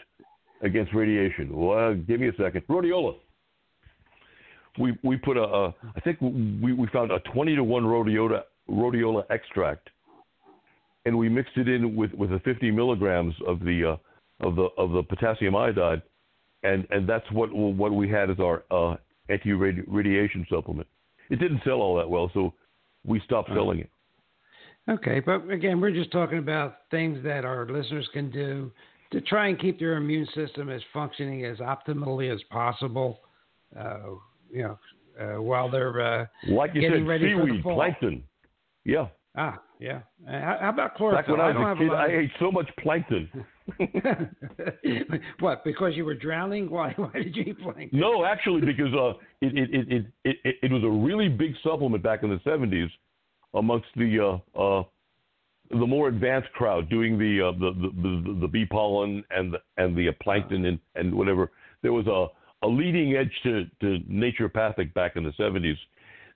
against radiation. Well, give me a second. Rhodiola. We we put a, a I think we, we found a 20 to one rhodiola rhodiola extract, and we mixed it in with, with the 50 milligrams of the uh, of the of the potassium iodide, and and that's what what we had as our uh, anti radiation supplement. It didn't sell all that well, so we stopped selling it. Okay, but again, we're just talking about things that our listeners can do to try and keep their immune system as functioning as optimally as possible. Uh, you know, uh, while they're uh, Like you Getting said, ready for the seaweed, fall. plankton. Yeah. ah, yeah. How, how about Back chlorophyll? when I don't was kid, lot I ate so much plankton. what? Because you were drowning? Why? Why did you eat plankton? No, actually, because uh, it, it, it, it, it, it was a really big supplement back in the 70s amongst the uh, uh, the more advanced crowd doing the uh, the, the, the the bee pollen and the, and the plankton and, and whatever. There was a, a leading edge to, to naturopathic back in the 70s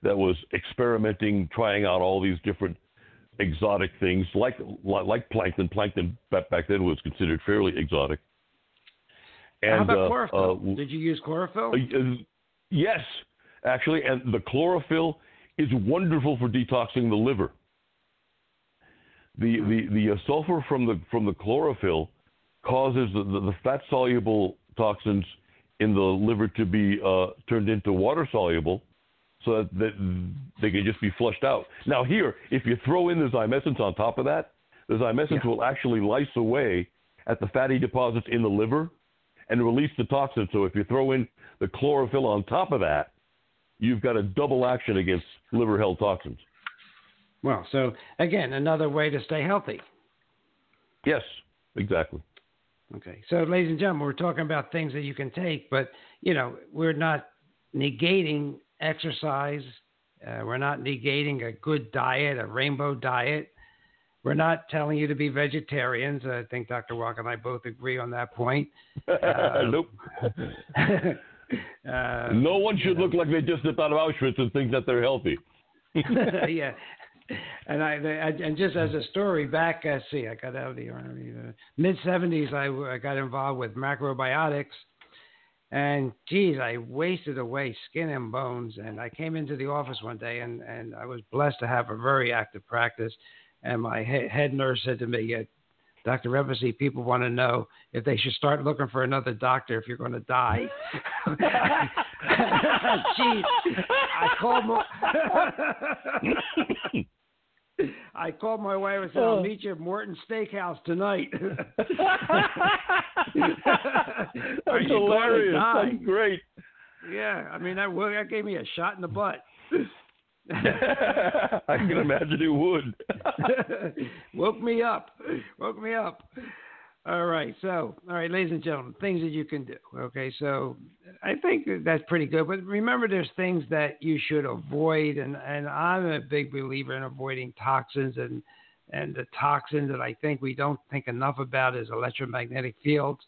that was experimenting, trying out all these different exotic things like like plankton. Plankton back then was considered fairly exotic. And, How about uh, chlorophyll? uh, Did you use chlorophyll? uh, yes, actually, and the chlorophyll is wonderful for detoxing the liver. The the the uh, sulfur from the from the chlorophyll causes the, the, the fat soluble toxins in the liver to be uh, turned into water soluble, so that, that they can just be flushed out. Now here, if you throw in the Zymessence on top of that, the Zymessence Yeah. will actually lyse away at the fatty deposits in the liver and release the toxin. So if you throw in the chlorophyll on top of that, you've got a double action against liver held toxins. Well, so again, another way to stay healthy. Yes, exactly. Okay. So, ladies and gentlemen, we're talking about things that you can take, but you know, we're not negating exercise. Uh, we're not negating a good diet, a rainbow diet. We're not telling you to be vegetarians. I think Dr. Walk and I both agree on that point. Uh, nope. uh, No one should know. look like they just stepped out of Auschwitz and think that they're healthy. yeah. And I, I and just as a story back, uh, see, I got out of the army. Uh, Mid '70s, I, I got involved with macrobiotics, and geez, I wasted away skin and bones. And I came into the office one day, and and I was blessed to have a very active practice. And my head nurse said to me, Dr. Revesey, people want to know if they should start looking for another doctor if you're going to die. Jeez, I called my I called my wife and said, Oh. "I'll meet you at Morton Steakhouse tonight." Are That's you gonna hilarious. die? That's great. Yeah, I mean that wo- that gave me a shot in the butt. I can imagine it would. Woke me up. Woke me up. All right. So, all right, ladies and gentlemen, things that you can do. Okay. So, I think that's pretty good. But remember, there's things that you should avoid, and and I'm a big believer in avoiding toxins and and the toxin that I think we don't think enough about is electromagnetic fields.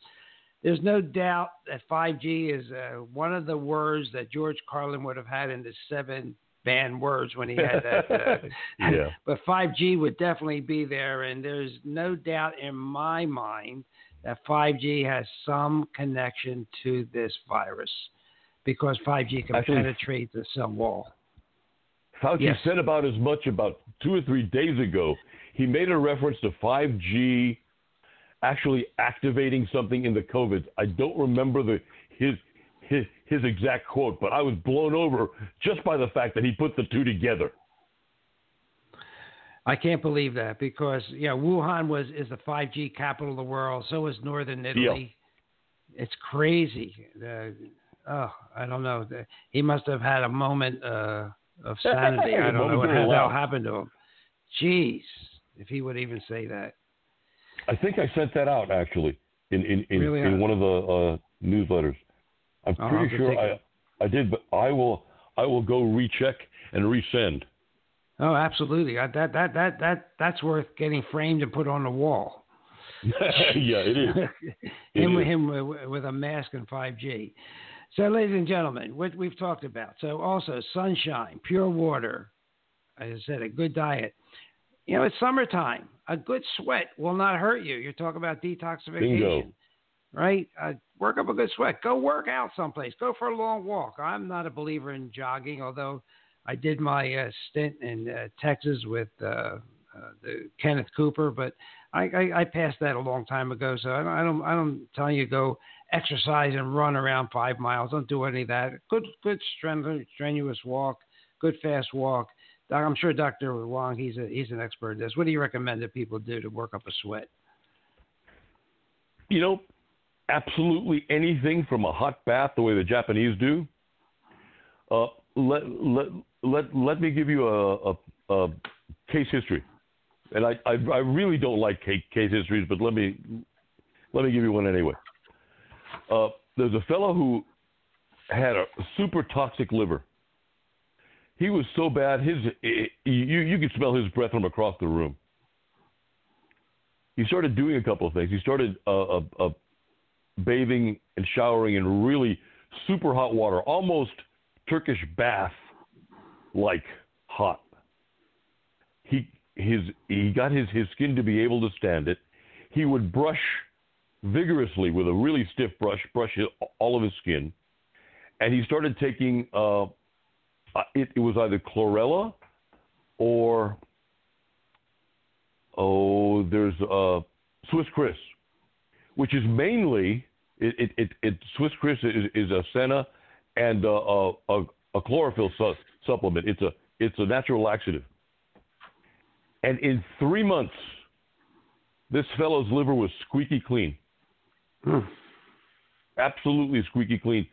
There's no doubt that 5G is uh, one of the words that George Carlin would have had in the seven banned words when he had that. Uh, Yeah. but 5G would definitely be there, and there's no doubt in my mind that 5G has some connection to this virus because 5G can Actually- penetrate the cell wall. Fauci Yes. said about as much about two or three days ago. He made a reference to 5G actually activating something in the COVID. I don't remember the his his his exact quote, but I was blown over just by the fact that he put the two together. I can't believe that because yeah, Wuhan was is the 5G capital of the world. So is Northern Italy. Yeah. It's crazy. Uh, oh, I don't know. He must have had a moment uh, of sanity. I don't know what the happened to him. Jeez, if he would even say that. I think I sent that out actually in in, in, Really? in one of the uh, newsletters. I'm I'll pretty sure I it. I did, but I will I will go recheck and resend. Oh, absolutely. I, that that that that that's worth getting framed and put on the wall. yeah, it is. It him is. him with, with a mask and 5G. So, ladies and gentlemen, what we've talked about. So, also sunshine, pure water. As I said, a good diet. You know, it's summertime. A good sweat will not hurt you. You're talking about detoxification, Bingo. Right? Uh, work up a good sweat. Go work out someplace. Go for a long walk. I'm not a believer in jogging, although I did my uh, stint in uh, Texas with uh, uh, the Kenneth Cooper, but I, I, I passed that a long time ago. So I don't, I don't, I don't tell you go exercise and run around five miles. Don't do any of that. Good, good strenu- strenuous walk, good fast walk. I'm sure Dr. Wong, he's a, he's an expert in this. What do you recommend that people do to work up a sweat? you know, absolutely anything from a hot bath, the way the Japanese do. Uh, let let let let me give you a, a, a case history, and I, I I really don't like case, case histories, but let me Let me give you one anyway. Uh, there's a fellow who had a super toxic liver. He was so bad, his you you could smell his breath from across the room. He started doing a couple of things. He started uh, uh, uh, bathing and showering in really super hot water, almost Turkish bath like hot. He his he got his, his skin to be able to stand it. He would brush vigorously with a really stiff brush, brush all of his skin, and he started taking. Uh, uh, it, it was either chlorella or oh, there's uh, Swiss Kriss, which is mainly it. It, it, it Swiss Kriss is, is a senna and uh, a, a, a chlorophyll su- supplement. It's a it's a natural laxative. And in three months, this fellow's liver was squeaky clean. Hmm. Absolutely squeaky clean.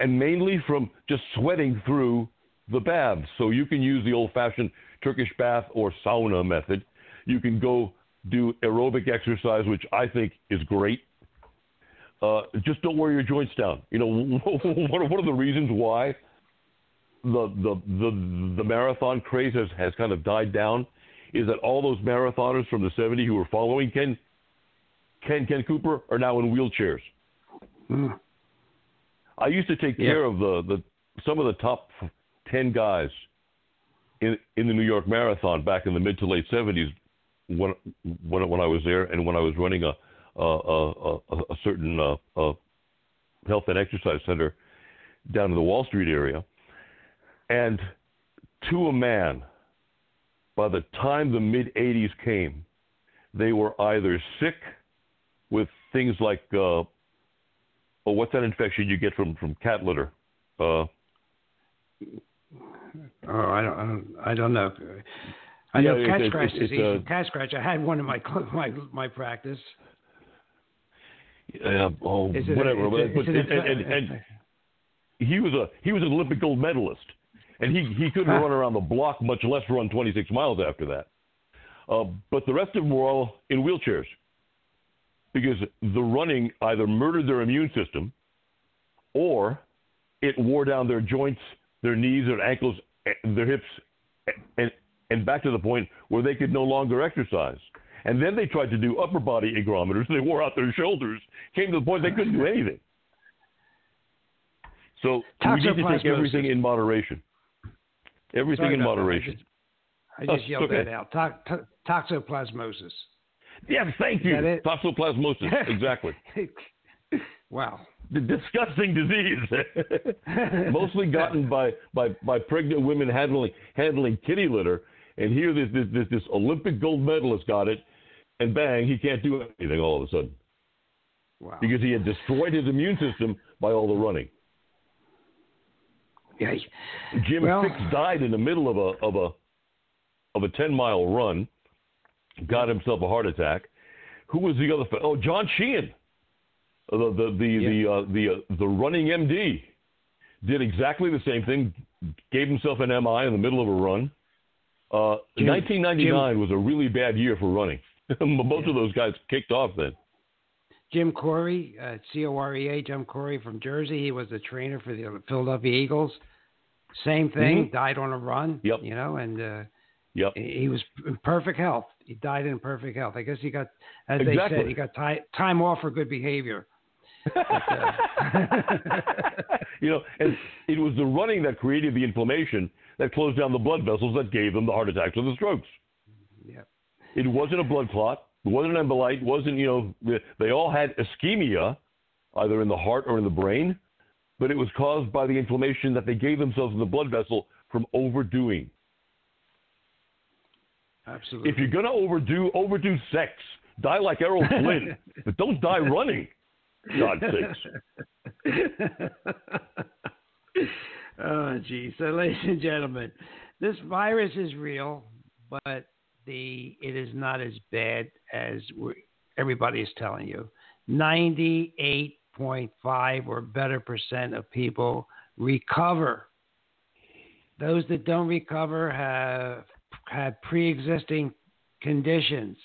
And mainly from just sweating through the baths. So you can use the old fashioned Turkish bath or sauna method. You can go do aerobic exercise, which I think is great. Uh, just don't wear your joints down. You know, one of the reasons why the, the, the, the marathon craze has, has kind of died down is that all those marathoners from the 70s who were following Ken, Ken, Ken Cooper are now in wheelchairs. Mm. I used to take yeah. care of the, the some of the top 10 guys in, in the New York Marathon back in the mid to late 70s when, when, when I was there and when I was running a, a, a, a certain uh, uh, health and exercise center down in the Wall Street area. And to a man, by the time the mid 80s came, they were either sick with things like, uh, oh, what's that infection you get from, from cat litter? Uh, oh, I don't, I don't, I don't know. I know cat scratch disease. Uh, cat scratch. I had one in my my my practice. Yeah. Oh, whatever. but, and, and, and, he was a he was an Olympic gold medalist and he he couldn't run around the block, much less run 26 miles after that. Uh, but the rest of them were all in wheelchairs because the running either murdered their immune system or it wore down their joints, their knees, their ankles, their hips, and and back to the point where they could no longer exercise. And then they tried to do upper body ergometers. They wore out their shoulders. Came to the point they couldn't do anything. So we need to take everything in moderation. Everything Sorry in moderation. I just, I just oh, yelled okay. that out. To- toxoplasmosis. Yes, thank you. Toxoplasmosis. exactly. wow. The disgusting disease, mostly gotten by, by, by pregnant women handling handling kitty litter, and here this, this this this Olympic gold medalist got it, and bang, he can't do anything all of a sudden. Wow. Because he had destroyed his immune system by all the running. Yeah. Jim well, Fixx died in the middle of a of a of a ten mile run. Got himself a heart attack. Who was the other? Oh, John Sheehan, the the the yeah. the uh, the, uh, the running MD, did exactly the same thing. Gave himself an MI in the middle of a run. Uh, Jim, 1999 Jim, was a really bad year for running. Most yeah. of those guys kicked off then. Jim Corey, uh, C O R E A, Jim Corey from Jersey. He was the trainer for the Philadelphia Eagles. Same thing, mm-hmm. died on a run. Yep. You know, and uh, yep. he was in perfect health. He died in perfect health. I guess he got, as exactly. they said, he got time off for good behavior. But, uh... you know, and it was the running that created the inflammation that closed down the blood vessels that gave them the heart attacks or the strokes. Yep. It wasn't a blood clot. It wasn't an embolite. wasn't you know they all had ischemia, either in the heart or in the brain, but it was caused by the inflammation that they gave themselves in the blood vessel from overdoing. Absolutely. If you're gonna overdo overdo sex, die like Errol Flynn, but don't die running. God sakes. oh, gee. So, ladies and gentlemen, this virus is real, but the it is not as bad as everybody is telling you. 98.5 or better percent of people recover. Those that don't recover have had pre-existing conditions.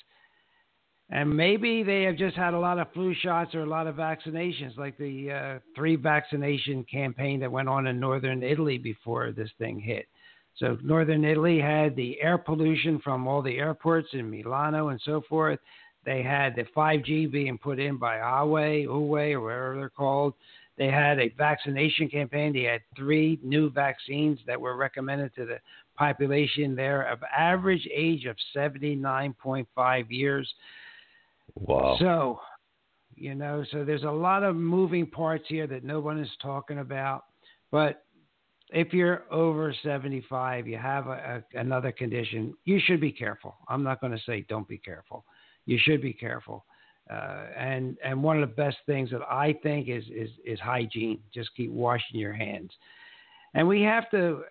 And maybe they have just had a lot of flu shots or a lot of vaccinations, like the uh, three vaccination campaign that went on in northern Italy before this thing hit. So, northern Italy had the air pollution from all the airports in Milano and so forth. They had the 5G being put in by Huawei, Huawei, or whatever they're called. They had a vaccination campaign. They had three new vaccines that were recommended to the population there of average age of 79.5 years. Wow. So, you know, so there's a lot of moving parts here that no one is talking about. But if you're over 75, you have a, a, another condition, you should be careful. I'm not going to say don't be careful. You should be careful. Uh, and and one of the best things that I think is, is is hygiene. Just keep washing your hands. And we have to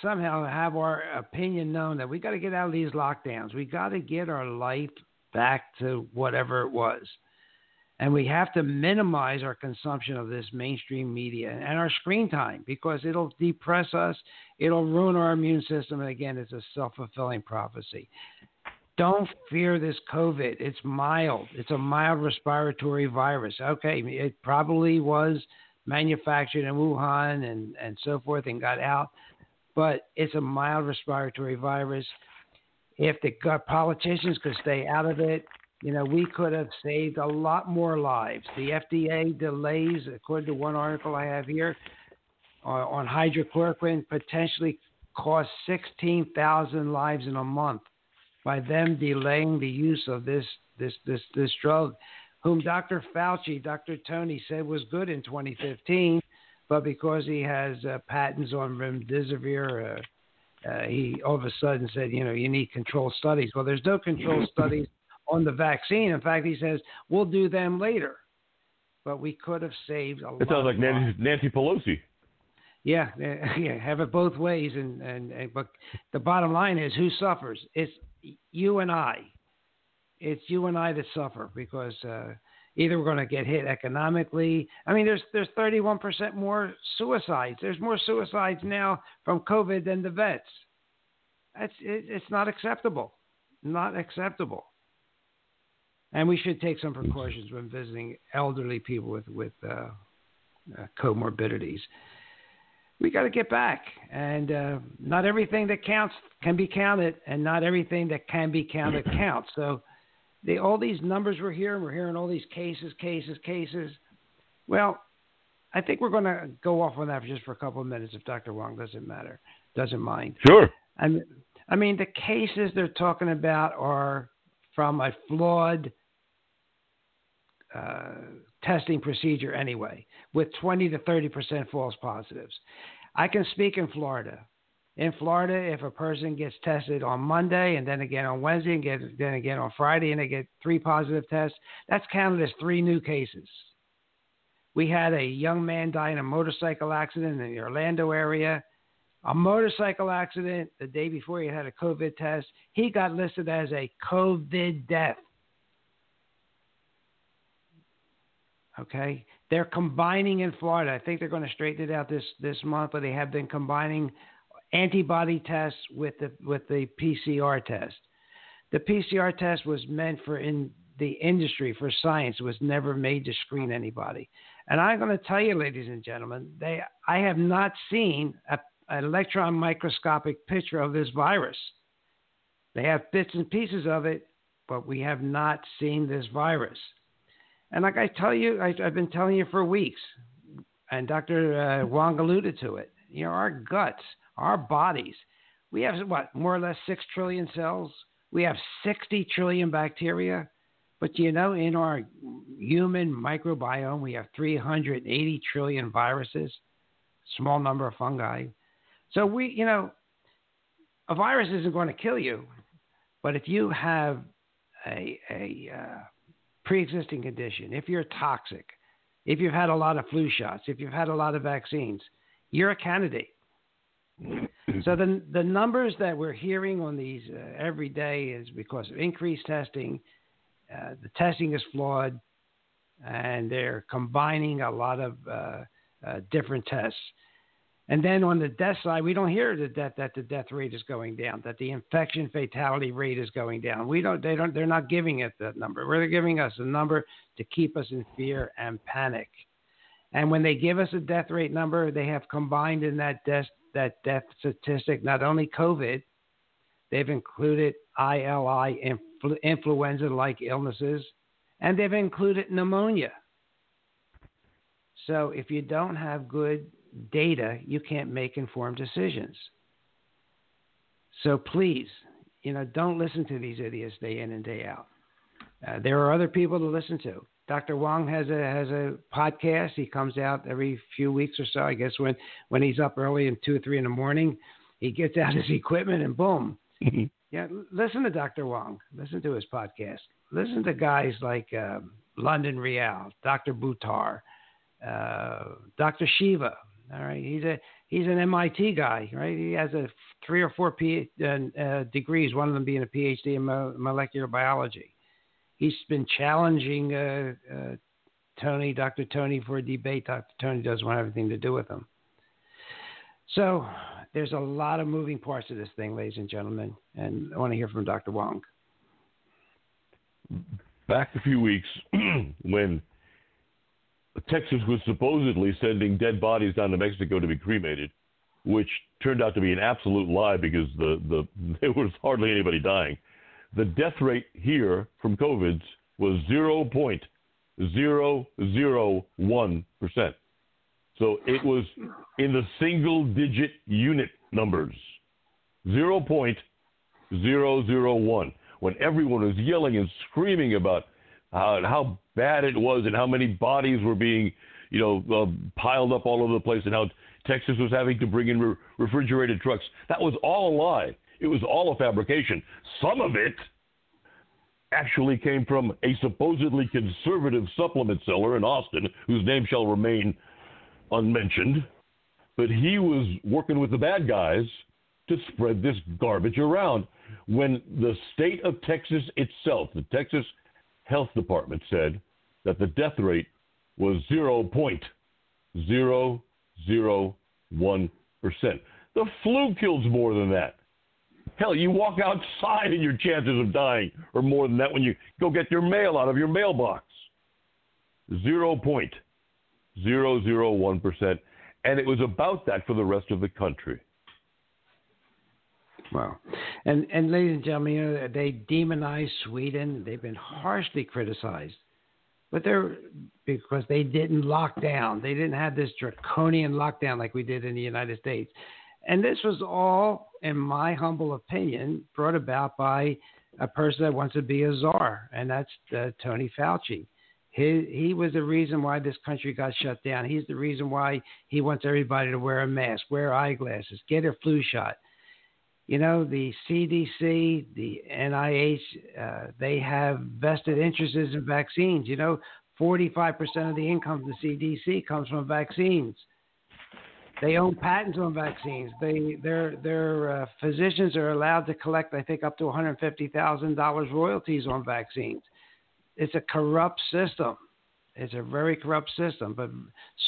somehow have our opinion known that we got to get out of these lockdowns. We got to get our life back to whatever it was. And we have to minimize our consumption of this mainstream media and our screen time because it'll depress us, it'll ruin our immune system. And again, it's a self fulfilling prophecy. Don't fear this COVID. It's mild. It's a mild respiratory virus. Okay, it probably was manufactured in Wuhan and, and so forth and got out, but it's a mild respiratory virus. If the politicians could stay out of it, you know, we could have saved a lot more lives. The FDA delays, according to one article I have here, uh, on hydrochloroquine potentially cost 16,000 lives in a month by them delaying the use of this this this this drug, whom Dr. Fauci, Dr. Tony said was good in 2015, but because he has uh, patents on remdesivir, uh, uh, he all of a sudden said, you know, you need controlled studies. Well, there's no controlled studies on the vaccine. In fact, he says we'll do them later. But we could have saved a it lot. It sounds like Nancy, Nancy Pelosi. Yeah, yeah, have it both ways, and, and, and but the bottom line is who suffers? It's you and I. It's you and I that suffer because uh, either we're going to get hit economically. I mean, there's there's 31% more suicides. There's more suicides now from COVID than the vets. That's it, it's not acceptable. Not acceptable. And we should take some precautions when visiting elderly people with with uh, uh, comorbidities we got to get back. And uh, not everything that counts can be counted, and not everything that can be counted counts. So, the, all these numbers we're hearing, we're hearing all these cases, cases, cases. Well, I think we're going to go off on that for just for a couple of minutes if Dr. Wong doesn't matter, doesn't mind. Sure. I mean, I mean, the cases they're talking about are from a flawed testing procedure anyway, with 20 to 30 percent false positives. I can speak in Florida. In Florida, if a person gets tested on Monday and then again on Wednesday and get, then again on Friday and they get three positive tests, that's counted as three new cases. We had a young man die in a motorcycle accident in the Orlando area. A motorcycle accident the day before he had a COVID test. He got listed as a COVID death. Okay, they're combining in Florida. I think they're going to straighten it out this this month, but they have been combining antibody tests with the with the PCR test. The PCR test was meant for in the industry for science. It was never made to screen anybody. And I'm going to tell you, ladies and gentlemen, they I have not seen a, an electron microscopic picture of this virus. They have bits and pieces of it, but we have not seen this virus. And like I tell you, I, have been telling you for weeks, and Dr. Uh, Wong alluded to it. You know, our guts, our bodies, we have what more or less six trillion cells. We have 60 trillion bacteria. But you know, in our human microbiome, we have 380 trillion viruses, small number of fungi. So we, you know, a virus isn't going to kill you, but if you have a, a uh, pre-existing condition, if you're toxic, if you've had a lot of flu shots, if you've had a lot of vaccines, you're a candidate. so the the numbers that we're hearing on these uh, every day is because of increased testing. Uh, the testing is flawed, and they're combining a lot of uh, uh different tests. And then on the death side, we don't hear the death that the death rate is going down, that the infection fatality rate is going down. We don't. They don't. They're not giving it that number. They're giving us a number to keep us in fear and panic. And when they give us a death rate number, they have combined in that death that death statistic not only COVID, they've included ILI influ- influenza-like illnesses, and they've included pneumonia. So if you don't have good data, you can't make informed decisions. So please, you know, don't listen to these idiots day in and day out. Uh, there are other people to listen to. Dr. Wong has a has a podcast. He comes out every few weeks or so. I guess when when he's up early and two or three in the morning, he gets out his equipment and boom. yeah, listen to Dr. Wong. Listen to his podcast. Listen to guys like uh, London Real, Dr. Buttar, uh, Dr. Shiva. All right, he's a he's an MIT guy, right? He has a three or four P, uh, uh, degrees, one of them being a PhD in mo- molecular biology he's been challenging uh, uh, Tony, Dr. Tony, for a debate. Dr. Tony doesn't want anything to do with him. So there's a lot of moving parts to this thing, ladies and gentlemen, and I want to hear from Dr. Wong. Back a few weeks when Texas was supposedly sending dead bodies down to Mexico to be cremated, which turned out to be an absolute lie because the, the there was hardly anybody dying the death rate here from COVID was 0.001%. So it was in the single digit unit numbers 0.001. When everyone was yelling and screaming about how, how bad it was and how many bodies were being, you know, uh, piled up all over the place and how Texas was having to bring in re- refrigerated trucks. That was all a lie. It was all a fabrication. Some of it actually came from a supposedly conservative supplement seller in Austin, whose name shall remain unmentioned. But he was working with the bad guys to spread this garbage around when the state of Texas itself, the Texas Health Department, said that the death rate was 0.001%. The flu kills more than that. Hell, you walk outside and your chances of dying are more than that when you go get your mail out of your mailbox. 0.001%. And it was about that for the rest of the country. Wow. And, and ladies and gentlemen, you know, they demonize Sweden. They've been harshly criticized. But they're because they didn't lock down. They didn't have this draconian lockdown like we did in the United States. And this was all, in my humble opinion, brought about by a person that wants to be a czar, and that's uh, Tony Fauci. He, he was the reason why this country got shut down. He's the reason why he wants everybody to wear a mask, wear eyeglasses, get a flu shot. You know, the CDC, the NIH, uh, they have vested interests in vaccines. You know, 45% of the income of the CDC comes from vaccines. They own patents on vaccines. They their their uh, physicians are allowed to collect, I think, up to one hundred fifty thousand dollars royalties on vaccines. It's a corrupt system. It's a very corrupt system. But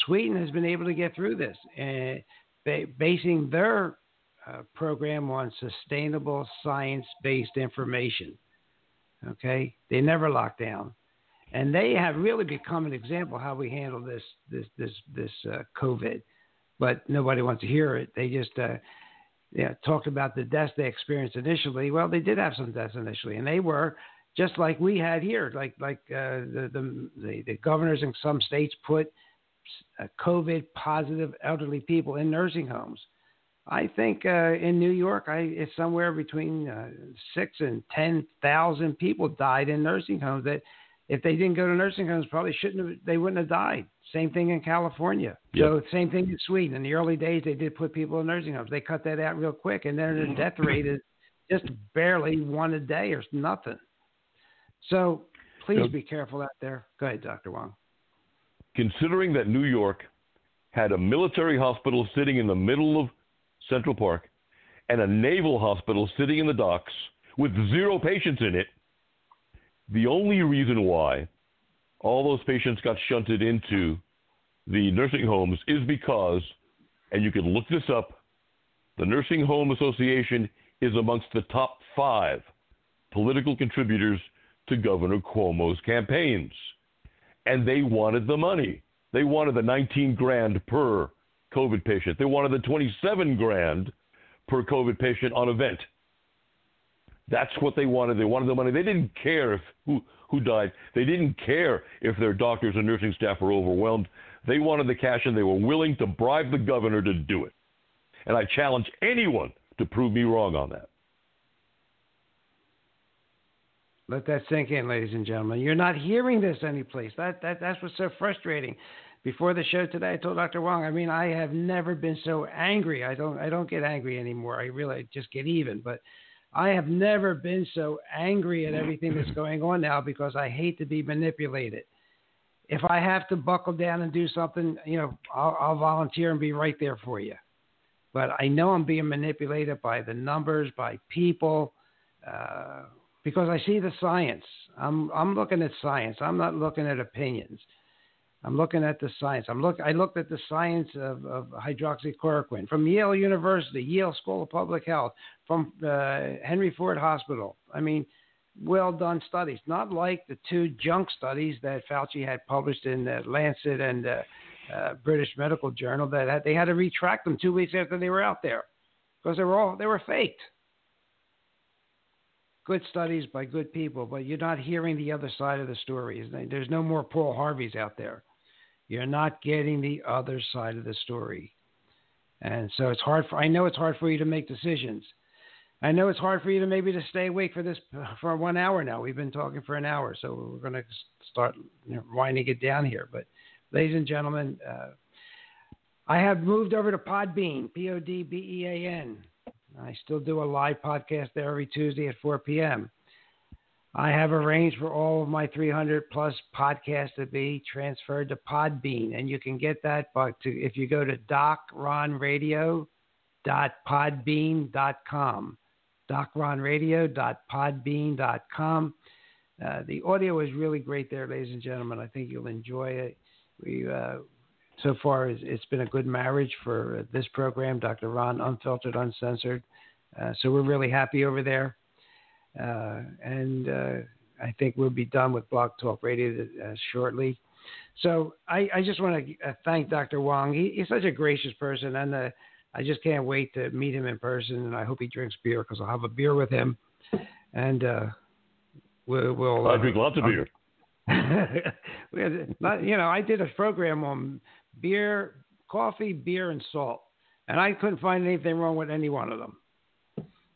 Sweden has been able to get through this, and uh, basing their uh, program on sustainable science-based information. Okay, they never lock down, and they have really become an example how we handle this this this this uh, COVID but nobody wants to hear it. They just uh, yeah, talked about the deaths they experienced initially. Well, they did have some deaths initially, and they were just like we had here. Like like uh, the, the, the the governors in some states put uh, COVID positive elderly people in nursing homes. I think uh, in New York, I, it's somewhere between uh, six and ten thousand people died in nursing homes that if they didn't go to nursing homes, probably shouldn't have. They wouldn't have died. Same thing in California. Yep. So same thing in Sweden. In the early days, they did put people in nursing homes. They cut that out real quick, and then the death rate is just barely one a day or nothing. So please yep. be careful out there. Go ahead, Dr. Wong. Considering that New York had a military hospital sitting in the middle of Central Park and a naval hospital sitting in the docks with zero patients in it, the only reason why all those patients got shunted into the nursing homes is because and you can look this up. The Nursing Home Association is amongst the top five political contributors to Governor Cuomo's campaigns. And they wanted the money. They wanted the 19 grand per COVID patient. They wanted the 27 grand per COVID patient on event. That's what they wanted. They wanted the money. They didn't care if who who died. They didn't care if their doctors and nursing staff were overwhelmed. They wanted the cash and they were willing to bribe the governor to do it. And I challenge anyone to prove me wrong on that. Let that sink in, ladies and gentlemen. You're not hearing this anyplace. That, that that's what's so frustrating. Before the show today, I told Dr. Wong, I mean, I have never been so angry. I don't I don't get angry anymore. I really just get even. But I have never been so angry at everything that's going on now because I hate to be manipulated. If I have to buckle down and do something, you know, I'll, I'll volunteer and be right there for you. But I know I'm being manipulated by the numbers, by people. Uh, because I see the science. I'm I'm looking at science. I'm not looking at opinions. I'm looking at the science. I'm look. I looked at the science of, of hydroxychloroquine from Yale University, Yale School of Public Health, from uh, Henry Ford Hospital. I mean, well done studies. Not like the two junk studies that Fauci had published in the Lancet and the uh, British Medical Journal that had, they had to retract them two weeks after they were out there because they were all they were faked good studies by good people, but you're not hearing the other side of the story. There's no more Paul Harveys out there. You're not getting the other side of the story. And so it's hard for I know it's hard for you to make decisions. I know it's hard for you to maybe to stay awake for this for one hour now. We've been talking for an hour, so we're going to start winding it down here. But, ladies and gentlemen, uh, I have moved over to Podbean, P O D B E A N. I still do a live podcast there every Tuesday at 4 p.m. I have arranged for all of my 300 plus podcasts to be transferred to Podbean, and you can get that by to, if you go to docronradio.podbean.com. docronradio.podbean.com. Uh, the audio is really great there, ladies and gentlemen. I think you'll enjoy it. We uh, so far it's been a good marriage for this program, Dr. Ron, unfiltered, uncensored. Uh, so we're really happy over there. Uh, and uh, I think we'll be done with BlogTalkRadio uh, shortly. So I, I just want to uh, thank Dr. Wong. He, he's such a gracious person, and uh, I just can't wait to meet him in person. And I hope he drinks beer because I'll have a beer with him. And we'll. we'll I drink lots of beer. not, you know, I did a program on beer, coffee, beer, and salt. And I couldn't find anything wrong with any one of them.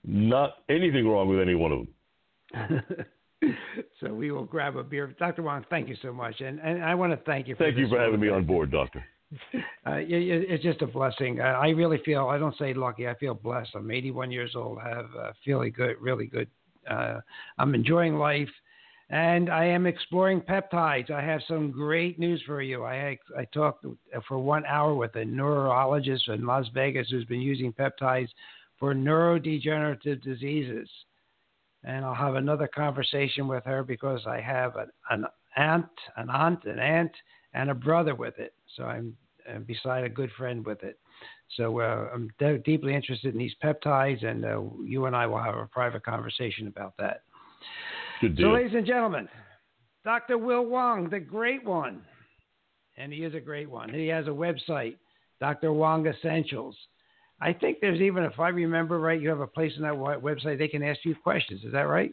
Not anything wrong with any one of them. so we will grab a beer. Dr. Wong, thank you so much. And, and I want to thank you for Thank you for having me on board, Doctor. Uh, it, it's just a blessing. I really feel, I don't say lucky, I feel blessed. I'm 81 years old. I have uh, feeling good, really good. Uh, I'm enjoying life. And I am exploring peptides. I have some great news for you. I I talked for one hour with a neurologist in Las Vegas who's been using peptides for neurodegenerative diseases. And I'll have another conversation with her because I have an, an aunt, an aunt, an aunt, and a brother with it. So I'm, beside a good friend with it. So uh, I'm de- deeply interested in these peptides, and uh, you and I will have a private conversation about that. Good deal. So, ladies and gentlemen, Dr. Will Wong, the great one, and he is a great one. He has a website, Dr. Wong Essentials. I think there's even, if I remember right, you have a place on that website they can ask you questions. Is that right?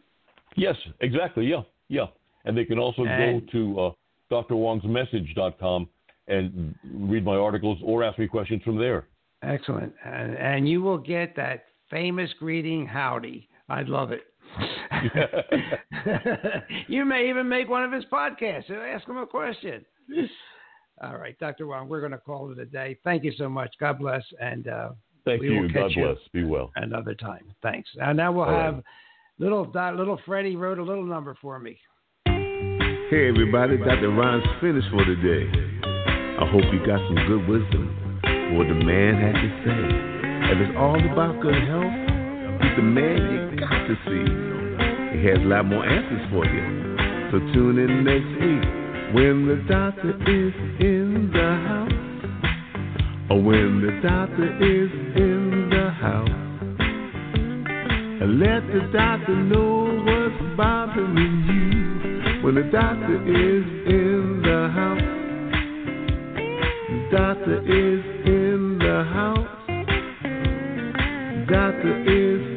Yes, exactly. Yeah, yeah. And they can also and, go to uh, drwongsmessage.com and read my articles or ask me questions from there. Excellent. And, and you will get that famous greeting, howdy. I love it. you may even make one of his podcasts and ask him a question. All right, Dr. Wong, we're going to call it a day. Thank you so much. God bless. And uh, thank you. God bless. Be well. Another time. Thanks. And now we'll All have right. little little Freddie wrote a little number for me. Hey, everybody. Dr. Ron's finished for today. I hope you got some good wisdom for what the man had to say. If it's all about good health, He's the man you got to see. He has a lot more answers for you. So tune in next week when the doctor is in the house. or when the doctor is in the house. And let the doctor know what's bothering you when the doctor is in the house. The doctor is in the house. Doctor is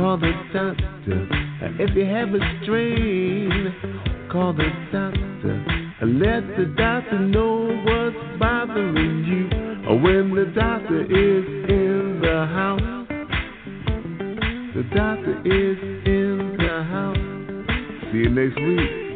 call the doctor. If you have a strain, call the doctor. Let the doctor know what's bothering you when the doctor is in the house. The doctor is in the house. See you next week.